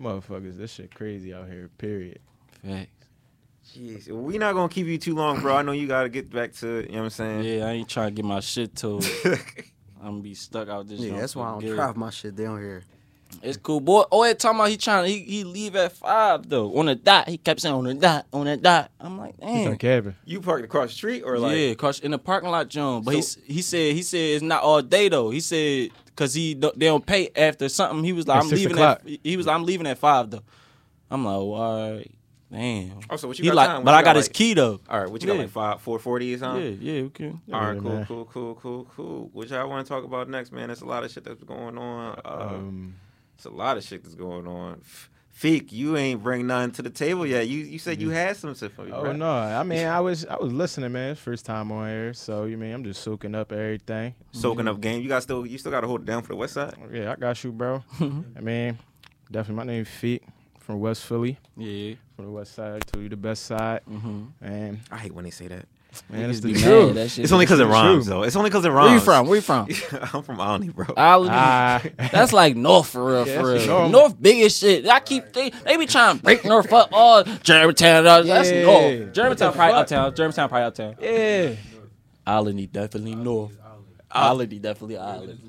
Speaker 4: Motherfuckers. This shit crazy out here. Period.
Speaker 3: Facts.
Speaker 2: Jeez, we not gonna keep you too long, bro. I know you gotta get back to you know what I'm saying.
Speaker 3: Yeah, I ain't trying to get my shit told. I'm gonna be stuck out this.
Speaker 5: Yeah, that's why I don't
Speaker 3: good.
Speaker 5: drive my shit down here.
Speaker 3: It's cool, boy. Oh, he talking about he trying to he, he leave at five though on the dot. He kept saying on the dot, on the dot. I'm like,
Speaker 4: He's on
Speaker 3: damn.
Speaker 4: cabin.
Speaker 2: You parked across the street or like
Speaker 3: yeah, cause in the parking lot, John. But
Speaker 2: So-
Speaker 3: he he said he said it's not all day though. He said because he they don't pay after something. He was like,
Speaker 4: At
Speaker 3: I'm leaving at he was like, I'm leaving at five though. I'm like, well, all right, damn.
Speaker 2: Oh, so what you
Speaker 3: he
Speaker 2: got
Speaker 3: like,
Speaker 2: time? What
Speaker 3: but
Speaker 2: you
Speaker 3: I
Speaker 2: got,
Speaker 3: got his key though.
Speaker 2: All right, what you got like five, four forty or
Speaker 3: Yeah,
Speaker 2: something?
Speaker 3: yeah, yeah, okay.
Speaker 2: All right,
Speaker 4: Yeah,
Speaker 2: cool,
Speaker 4: man.
Speaker 2: cool, cool, cool, cool. What y'all want to talk about next, man? There's a lot of shit that's going on. Uh,
Speaker 4: Um,
Speaker 2: it's a lot of shit that's going on. F- Feek, you ain't bring nothing to the table yet. You you said you mm-hmm. had some shit for me.
Speaker 4: oh
Speaker 2: bro.
Speaker 4: no, I mean I was I was listening, man. First time on air, so you mean I'm just soaking up everything.
Speaker 2: Soaking up mm-hmm. game. You got still you still got to hold it down for the West Side.
Speaker 4: Yeah, I got you, bro. Mm-hmm. I mean, definitely. My name Feet from West Philly,
Speaker 3: Yeah.
Speaker 4: from the West Side to you the best side,
Speaker 3: Mm-hmm.
Speaker 4: and
Speaker 2: I hate when they say that.
Speaker 4: Man, it's the truth.
Speaker 3: that shit
Speaker 2: It's only because it rhymes,
Speaker 4: truth.
Speaker 2: though. It's only because it rhymes.
Speaker 3: Where you from? Where you from?
Speaker 2: I'm from Olney, bro.
Speaker 3: I'll
Speaker 4: Ah,
Speaker 3: That's like North for real,
Speaker 4: Yeah,
Speaker 3: for real.
Speaker 4: normal.
Speaker 3: North biggest shit. I keep they, they be trying to break North up. Oh, Germantown, uh, that's
Speaker 4: Yeah.
Speaker 3: North. Germantown
Speaker 4: What
Speaker 3: probably
Speaker 4: fuck?
Speaker 3: uptown. Germantown probably uptown.
Speaker 4: yeah.
Speaker 3: Islandy definitely North. Islandy definitely Island.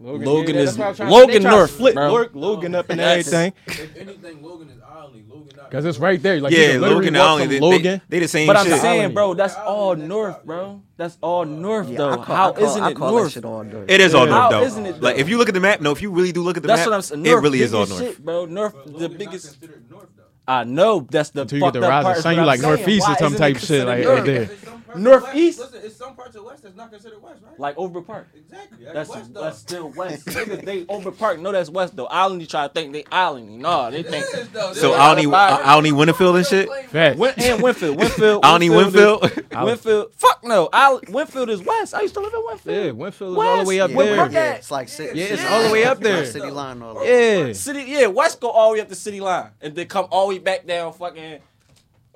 Speaker 4: Logan,
Speaker 3: Logan
Speaker 4: yeah,
Speaker 3: is-
Speaker 4: that's what I'm trying-
Speaker 3: Logan
Speaker 4: they try to
Speaker 3: North,
Speaker 4: split
Speaker 3: bro.
Speaker 4: Logan up and
Speaker 3: Yes.
Speaker 4: everything,
Speaker 7: If anything, Logan is Ollie. Logan
Speaker 4: cause it's right there. Like
Speaker 2: yeah, Logan and
Speaker 4: walk
Speaker 2: they,
Speaker 4: Logan.
Speaker 2: they, they the same
Speaker 3: But I'm
Speaker 2: shit.
Speaker 3: saying, bro, that's all North, bro. That's all North
Speaker 5: Yeah,
Speaker 3: though.
Speaker 5: I call,
Speaker 3: How
Speaker 5: I call,
Speaker 3: isn't it
Speaker 5: call
Speaker 3: North?
Speaker 5: that shit all North.
Speaker 2: It is all North though.
Speaker 3: isn't it,
Speaker 2: like if you look at the map, no, if you really do look at the
Speaker 3: That's
Speaker 2: map,
Speaker 3: what I'm saying.
Speaker 2: it
Speaker 3: North
Speaker 2: really is all North.
Speaker 3: shit, bro. North, the biggest.
Speaker 7: North.
Speaker 3: I know that's the
Speaker 4: Until you get
Speaker 3: fucked
Speaker 4: the
Speaker 3: up
Speaker 4: rising
Speaker 3: part. is
Speaker 4: sun, you like northeast or some type
Speaker 3: it
Speaker 4: shit, like, right there.
Speaker 3: North?
Speaker 7: There's some parts
Speaker 3: Northeast?
Speaker 7: Listen, it's some parts of West that's not considered West, right?
Speaker 3: Like Overbrook Park.
Speaker 7: exactly. That's,
Speaker 3: That's
Speaker 7: West
Speaker 3: that's still west. Niggas, they over park. No, that's west though. Island, you try to think they island. No, they
Speaker 7: It
Speaker 3: think.
Speaker 7: is, though.
Speaker 2: So
Speaker 3: Yeah,
Speaker 2: Olney,
Speaker 3: about-
Speaker 2: Olney, Winterfield and shit.
Speaker 4: Facts.
Speaker 3: Win, and Wynnefield, Wynnefield,
Speaker 2: Olney,
Speaker 3: Wynnefield is-
Speaker 2: Wynnefield.
Speaker 3: Wynnefield. Fuck no. I, Wynnefield is west. I used to live in Wynnefield.
Speaker 4: Yeah, Wynnefield is all the way up
Speaker 3: West.
Speaker 5: Yeah,
Speaker 3: Where
Speaker 4: there.
Speaker 3: Park
Speaker 5: yeah,
Speaker 3: at?
Speaker 5: it's like city.
Speaker 4: Yeah, it's all the way up there.
Speaker 5: City line all over.
Speaker 4: Yeah.
Speaker 3: City, yeah, west go all the way up the city line, and then come all the way back down, fucking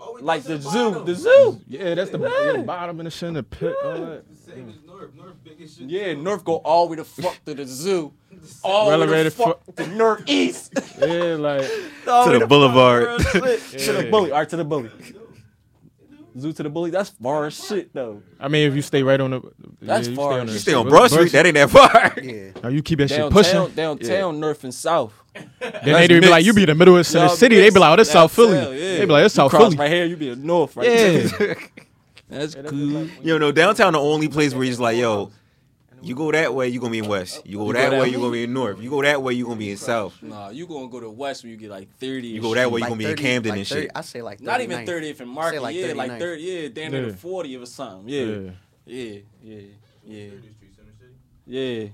Speaker 7: Oh,
Speaker 3: like
Speaker 7: go
Speaker 3: the zoo, the zoo.
Speaker 4: Yeah, that's the, yeah, the bottom and the center and the pit. All that.
Speaker 7: The same as North. North big as shit.
Speaker 3: Yeah, North go all the way to fuck to the zoo, all the way to
Speaker 4: Relegated
Speaker 3: fuck to northeast.
Speaker 4: Yeah, like
Speaker 3: All
Speaker 2: To
Speaker 3: way
Speaker 2: the boulevard.
Speaker 3: fuck real. To the
Speaker 4: Yeah.
Speaker 3: bully. All right, to the bully. Zoo to the bully. That's far as shit though.
Speaker 4: I mean, if you stay right on the,
Speaker 3: That's
Speaker 4: yeah, you
Speaker 3: far
Speaker 4: Stay on
Speaker 3: as
Speaker 2: You stay on Broad Street. That ain't that far.
Speaker 5: Yeah.
Speaker 4: Now you keep that shit
Speaker 3: Downtown,
Speaker 4: pushing.
Speaker 3: downtown, north and south.
Speaker 4: Then
Speaker 3: That's
Speaker 4: they be like,
Speaker 3: mixed.
Speaker 4: you be in the middle of the
Speaker 3: Y'all
Speaker 4: city. They be like, oh, this South Philly.
Speaker 3: downtown, yeah.
Speaker 4: They be like, this
Speaker 3: You
Speaker 4: South
Speaker 3: cross
Speaker 4: Philly.
Speaker 3: right here, you be in north right
Speaker 4: Yeah.
Speaker 3: there. That's cool.
Speaker 2: You know, downtown the only place where you're just like, yo, you go that way, you gonna be in west. You go
Speaker 3: You go
Speaker 2: that
Speaker 3: that
Speaker 2: way,
Speaker 3: way?
Speaker 2: you gonna be in north. You go that way, you gonna be in south.
Speaker 3: Nah, you gonna go to west when you get like 30.
Speaker 2: You go that way, you
Speaker 5: Like
Speaker 2: gonna be in Camden
Speaker 5: like
Speaker 2: and
Speaker 5: 30
Speaker 2: shit.
Speaker 5: I say like 39th.
Speaker 3: Not even 30th and Market.
Speaker 5: like
Speaker 3: yeah, like
Speaker 5: 39th.
Speaker 3: 30. Yeah, down there
Speaker 4: Yeah.
Speaker 3: to 40 or something. Yeah.
Speaker 4: Yeah.
Speaker 3: Yeah. Yeah. Yeah.
Speaker 7: 30th Street, Center City.
Speaker 3: Yeah.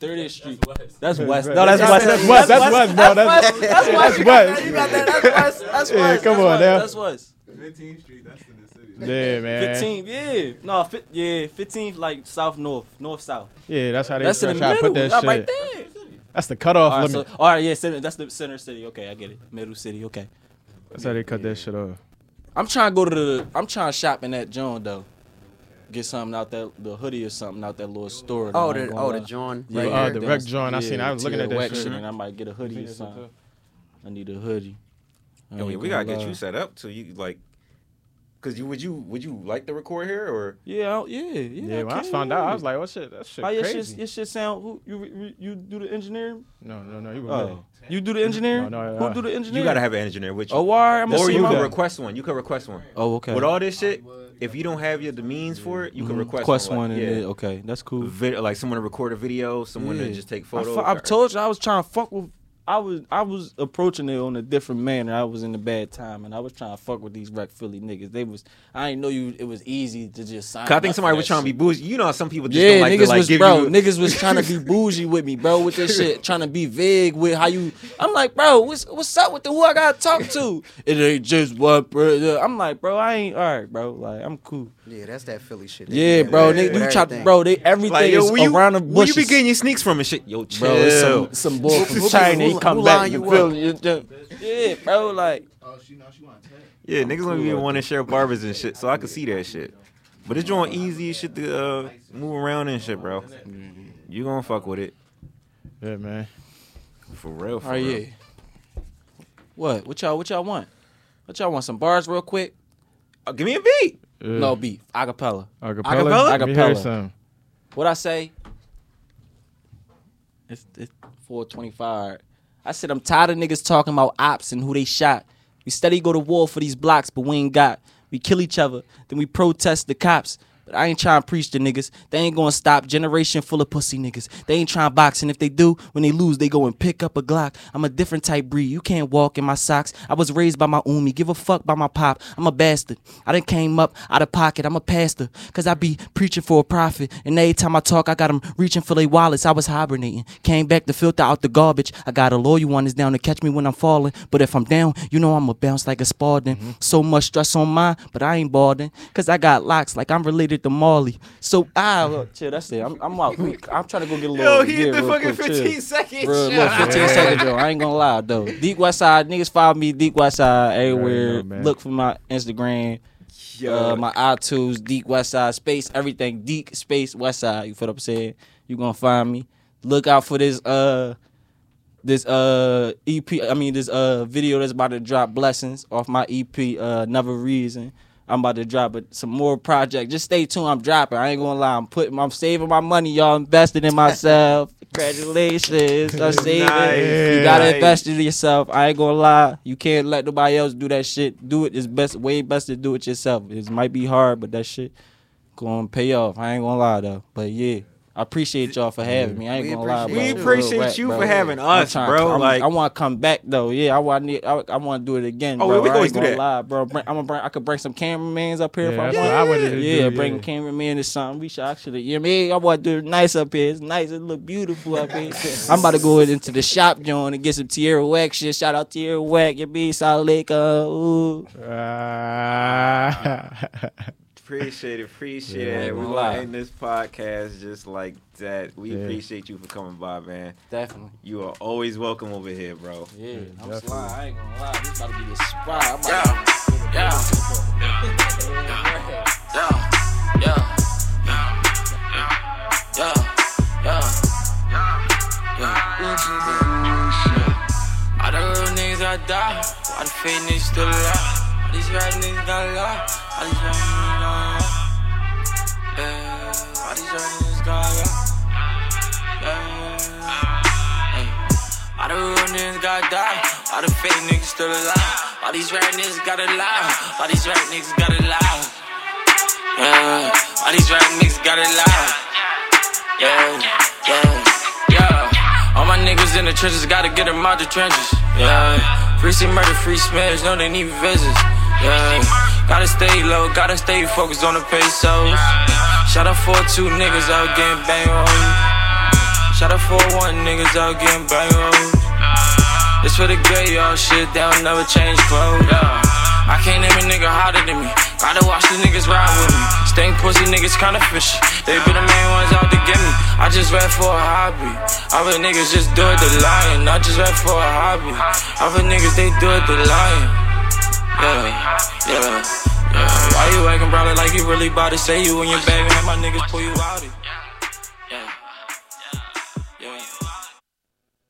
Speaker 3: 30th Street.
Speaker 7: That's West.
Speaker 3: That's west. No, that's
Speaker 4: That's
Speaker 3: west.
Speaker 4: That's west. That's west, bro. That's
Speaker 3: That's west.
Speaker 4: That's west.
Speaker 3: that. You got that. That's west. That's
Speaker 4: Yeah,
Speaker 3: west.
Speaker 4: come on now.
Speaker 3: That's west.
Speaker 7: 15th Street, that's the city.
Speaker 4: Yeah, man.
Speaker 3: 15. Yeah. No, fi- yeah. 15 like south north, north south.
Speaker 4: Yeah, that's how they
Speaker 3: That's in the
Speaker 4: try to
Speaker 3: middle.
Speaker 4: put that
Speaker 3: Not
Speaker 4: shit.
Speaker 3: right there.
Speaker 4: That's the cutoff
Speaker 3: All right, so, all right, yeah, center, that's the center city. Okay, I get it. Middle city. Okay.
Speaker 4: That's how they cut that shit off.
Speaker 3: I'm trying to go to the. I'm trying to shop in that John though. Get something out that the hoodie or something out that little store. though,
Speaker 5: Oh,
Speaker 3: I ain't
Speaker 5: the
Speaker 3: gonna
Speaker 5: oh the
Speaker 3: lie.
Speaker 5: John.
Speaker 3: Yeah,
Speaker 5: right
Speaker 4: Uh, the
Speaker 3: down-
Speaker 4: rec joint, I seen- I was looking at that
Speaker 3: wet
Speaker 4: shit.
Speaker 3: and I might get a hoodie or something. I need a hoodie. I
Speaker 2: Yo,
Speaker 3: ain't
Speaker 2: we gotta
Speaker 3: gonna
Speaker 2: get
Speaker 3: lie.
Speaker 2: you set up to you like. Cause you would you would you like to record here or
Speaker 3: Yeah, I- yeah, yeah.
Speaker 4: Yeah, when I found out. I was like, "Oh shit, that shit
Speaker 3: How your
Speaker 4: crazy."
Speaker 3: shit, your shit sound? Who you you- you do the engineering?
Speaker 4: no, no, no, you were
Speaker 3: Oh, you do the engineering?
Speaker 4: No, no,
Speaker 3: Who
Speaker 4: uh,
Speaker 3: do the engineering?
Speaker 2: you gotta have an engineer with you.
Speaker 3: Oh, why? I'm
Speaker 2: or you
Speaker 3: can
Speaker 2: can request one. You can request one.
Speaker 3: Oh, okay.
Speaker 2: With all this shit, if you don't have your the means for it, you can
Speaker 3: Mhm.
Speaker 2: request,
Speaker 3: Request
Speaker 2: one.
Speaker 3: one,
Speaker 2: like,
Speaker 3: and
Speaker 2: yeah.
Speaker 3: it- okay, that's cool.
Speaker 2: Vid- like someone to record a video, someone to just take
Speaker 3: I
Speaker 2: photos.
Speaker 3: fu- I've told you I was trying to fuck with. I was I was approaching it on a different manner. I was in a bad time, and I was trying to fuck with these REC Philly niggas. They was I didn't know you. It was easy to just sign.
Speaker 2: I think somebody was trying to be bougie. You know, how some people just
Speaker 3: Yeah,
Speaker 2: don't like
Speaker 3: niggas
Speaker 2: to like
Speaker 3: was
Speaker 2: give
Speaker 3: bro.
Speaker 2: you.
Speaker 3: Niggas was trying to be bougie with me, bro, with this shit, trying to be vague with how you. I'm like, bro, what's what's up with the who I gotta talk to? It ain't just one, bro. I'm like, bro, I ain't all right, bro. Like, I'm cool.
Speaker 5: Yeah, that's that Philly shit.
Speaker 3: Yeah, bro.
Speaker 5: With
Speaker 3: They, you try, bro. They everything
Speaker 2: like, yo,
Speaker 3: is
Speaker 2: you,
Speaker 3: around the
Speaker 2: where you
Speaker 3: bushes.
Speaker 2: be getting your sneaks from and shit? Yo, chill.
Speaker 3: Bro, it's some some boy from China. He come
Speaker 5: who
Speaker 3: back
Speaker 5: line
Speaker 3: and
Speaker 5: you
Speaker 3: feel
Speaker 5: up?
Speaker 3: you. Yeah, bro. Like,
Speaker 7: Oh, she know she want to tag.
Speaker 2: yeah, niggas gonna be wanting to share barbers and shit, so I can see that shit. But it's doing easy shit to uh, move around and shit, bro. You gonna fuck with it
Speaker 4: Yeah, man.
Speaker 2: for real? For
Speaker 3: oh
Speaker 2: real.
Speaker 3: yeah. What? What y'all? What y'all want? What y'all want? Some bars, real quick.
Speaker 2: Uh, give me a beat.
Speaker 4: Yeah.
Speaker 3: No beef. Acapella.
Speaker 4: Acapella.
Speaker 2: Acapella?
Speaker 4: Let me hear
Speaker 3: Acapella.
Speaker 4: some.
Speaker 3: What I say? It's it's 425. I said I'm tired of niggas talking about ops and who they shot. We steady go to war for these blocks, but we ain't got. We kill each other, then we protest the cops. But I ain't trying to preach to niggas. They ain't gonna stop. Generation full of pussy niggas. They ain't trying to box, and if they do, when they lose, they go and pick up a Glock. I'm a different type breed. You can't walk in my socks. I was raised by my umi. Give a fuck by my pop. I'm a bastard. I done came up out of pocket. I'm a pastor. Cause I be preaching for a profit. And every time I talk, I got them reaching for their wallets. I was hibernating. Came back to filter out the garbage. I got a loyal one is down to catch me when I'm falling. But if I'm down, you know I'ma bounce like a Spalding. Mm-hmm. So much stress on mine, but I ain't balding. Cause I got locks like I'm related to Marley. So ah, look, chill. That's it. I'm, I'm out. I'm trying to go get a little.
Speaker 2: Yo, he
Speaker 3: yeah,
Speaker 2: hit the fucking
Speaker 3: quick, chill.
Speaker 2: 15 seconds.
Speaker 3: Bro, look, 15 seconds, though. I ain't gonna lie, though. Deep West Side, niggas follow me, Deep West Side, everywhere.
Speaker 4: know, man.
Speaker 3: Look for my Instagram, uh, my iTunes, Deep West Side, space, everything. Deep space West Side. You feel what I'm saying? You gonna find me. Look out for this uh this uh EP. I mean this uh video that's about to drop blessings off my EP. Uh, Another reason. I'm about to drop some more project. Just stay tuned. I'm dropping. I ain't gonna lie. I'm putting. I'm saving my money. Y'all invested in myself. Congratulations. I'm saving.
Speaker 2: Nice.
Speaker 3: You gotta
Speaker 2: Nice.
Speaker 3: invest in yourself. I ain't gonna lie. You can't let nobody else do that shit. Do it. It's best. Way best to do it yourself. It might be hard, but that shit gonna pay off. I ain't gonna lie though. But yeah. I appreciate y'all for having me. I ain't
Speaker 5: We
Speaker 3: gonna lie. bro.
Speaker 2: We appreciate
Speaker 3: Real rap,
Speaker 2: you
Speaker 3: bro.
Speaker 2: for having
Speaker 3: I'm
Speaker 2: us,
Speaker 3: trying-
Speaker 2: bro.
Speaker 3: I'm-
Speaker 2: like,
Speaker 3: I want to come back though. Yeah, I want. I, I want to do it again.
Speaker 2: Oh,
Speaker 3: bro.
Speaker 2: we
Speaker 3: I
Speaker 2: always
Speaker 3: ain't
Speaker 2: do
Speaker 3: gonna
Speaker 2: that.
Speaker 3: Lie, bro. Bring, I'm gonna bring. I could bring some cameramans up here
Speaker 4: Yeah,
Speaker 3: if I want.
Speaker 4: what I wanted to
Speaker 3: yeah,
Speaker 4: do.
Speaker 3: bring
Speaker 4: yeah.
Speaker 3: a cameraman or something. We should actually. You know what I want to do it nice up here. It's nice. It look beautiful up here. I'm about to go into the shop, John, and get some Tierra Wax shit. Shout out Tierra Whack. You be Salt Lake. Uh, ooh.
Speaker 4: Ah.
Speaker 2: appreciate it, appreciate
Speaker 3: Yeah,
Speaker 2: it.
Speaker 3: we
Speaker 2: We
Speaker 3: live.
Speaker 2: want to end this podcast just like that. We
Speaker 4: Yeah.
Speaker 2: appreciate you for coming by, man.
Speaker 3: Definitely.
Speaker 2: You are always welcome over here, bro.
Speaker 3: Yeah, I'm
Speaker 4: definitely.
Speaker 3: slide. I ain't gonna lie. This about to be the spot. I'm about
Speaker 1: Yeah, yeah, yeah, yeah, yeah, yeah, yeah. All the real niggas got die. All the fake niggas still alive. All these rap niggas got lie. All these rap niggas got lie. Yeah, all these rap niggas got lie. Yeah. Hey. All the real niggas gotta die. All the fake niggas still alive. All these rap niggas gotta lie. All these rap niggas gotta lie. Yeah. All these rap niggas gotta lie. Yeah. Yeah. Yeah. All my niggas in the trenches gotta get them out the trenches. Yeah. Free C-Murder, free smash, no they need visits. Yeah. Gotta stay low, gotta stay focused on the pesos. Shout out for two niggas out getting bang Shout out for one niggas out getting banged. This for the gay y'all shit, they'll never change clothes. I can't name a nigga hotter than me. Gotta watch the niggas ride with me. Stink pussy niggas kinda fishy. They be the main ones out to get me. I just rap for a hobby. Other niggas just do it to lying. I just rap for a hobby. Other niggas they do it to lying. Yeah, yeah, yeah. Why you acting brother like you really about to say you in your bag and my niggas pull you out? it?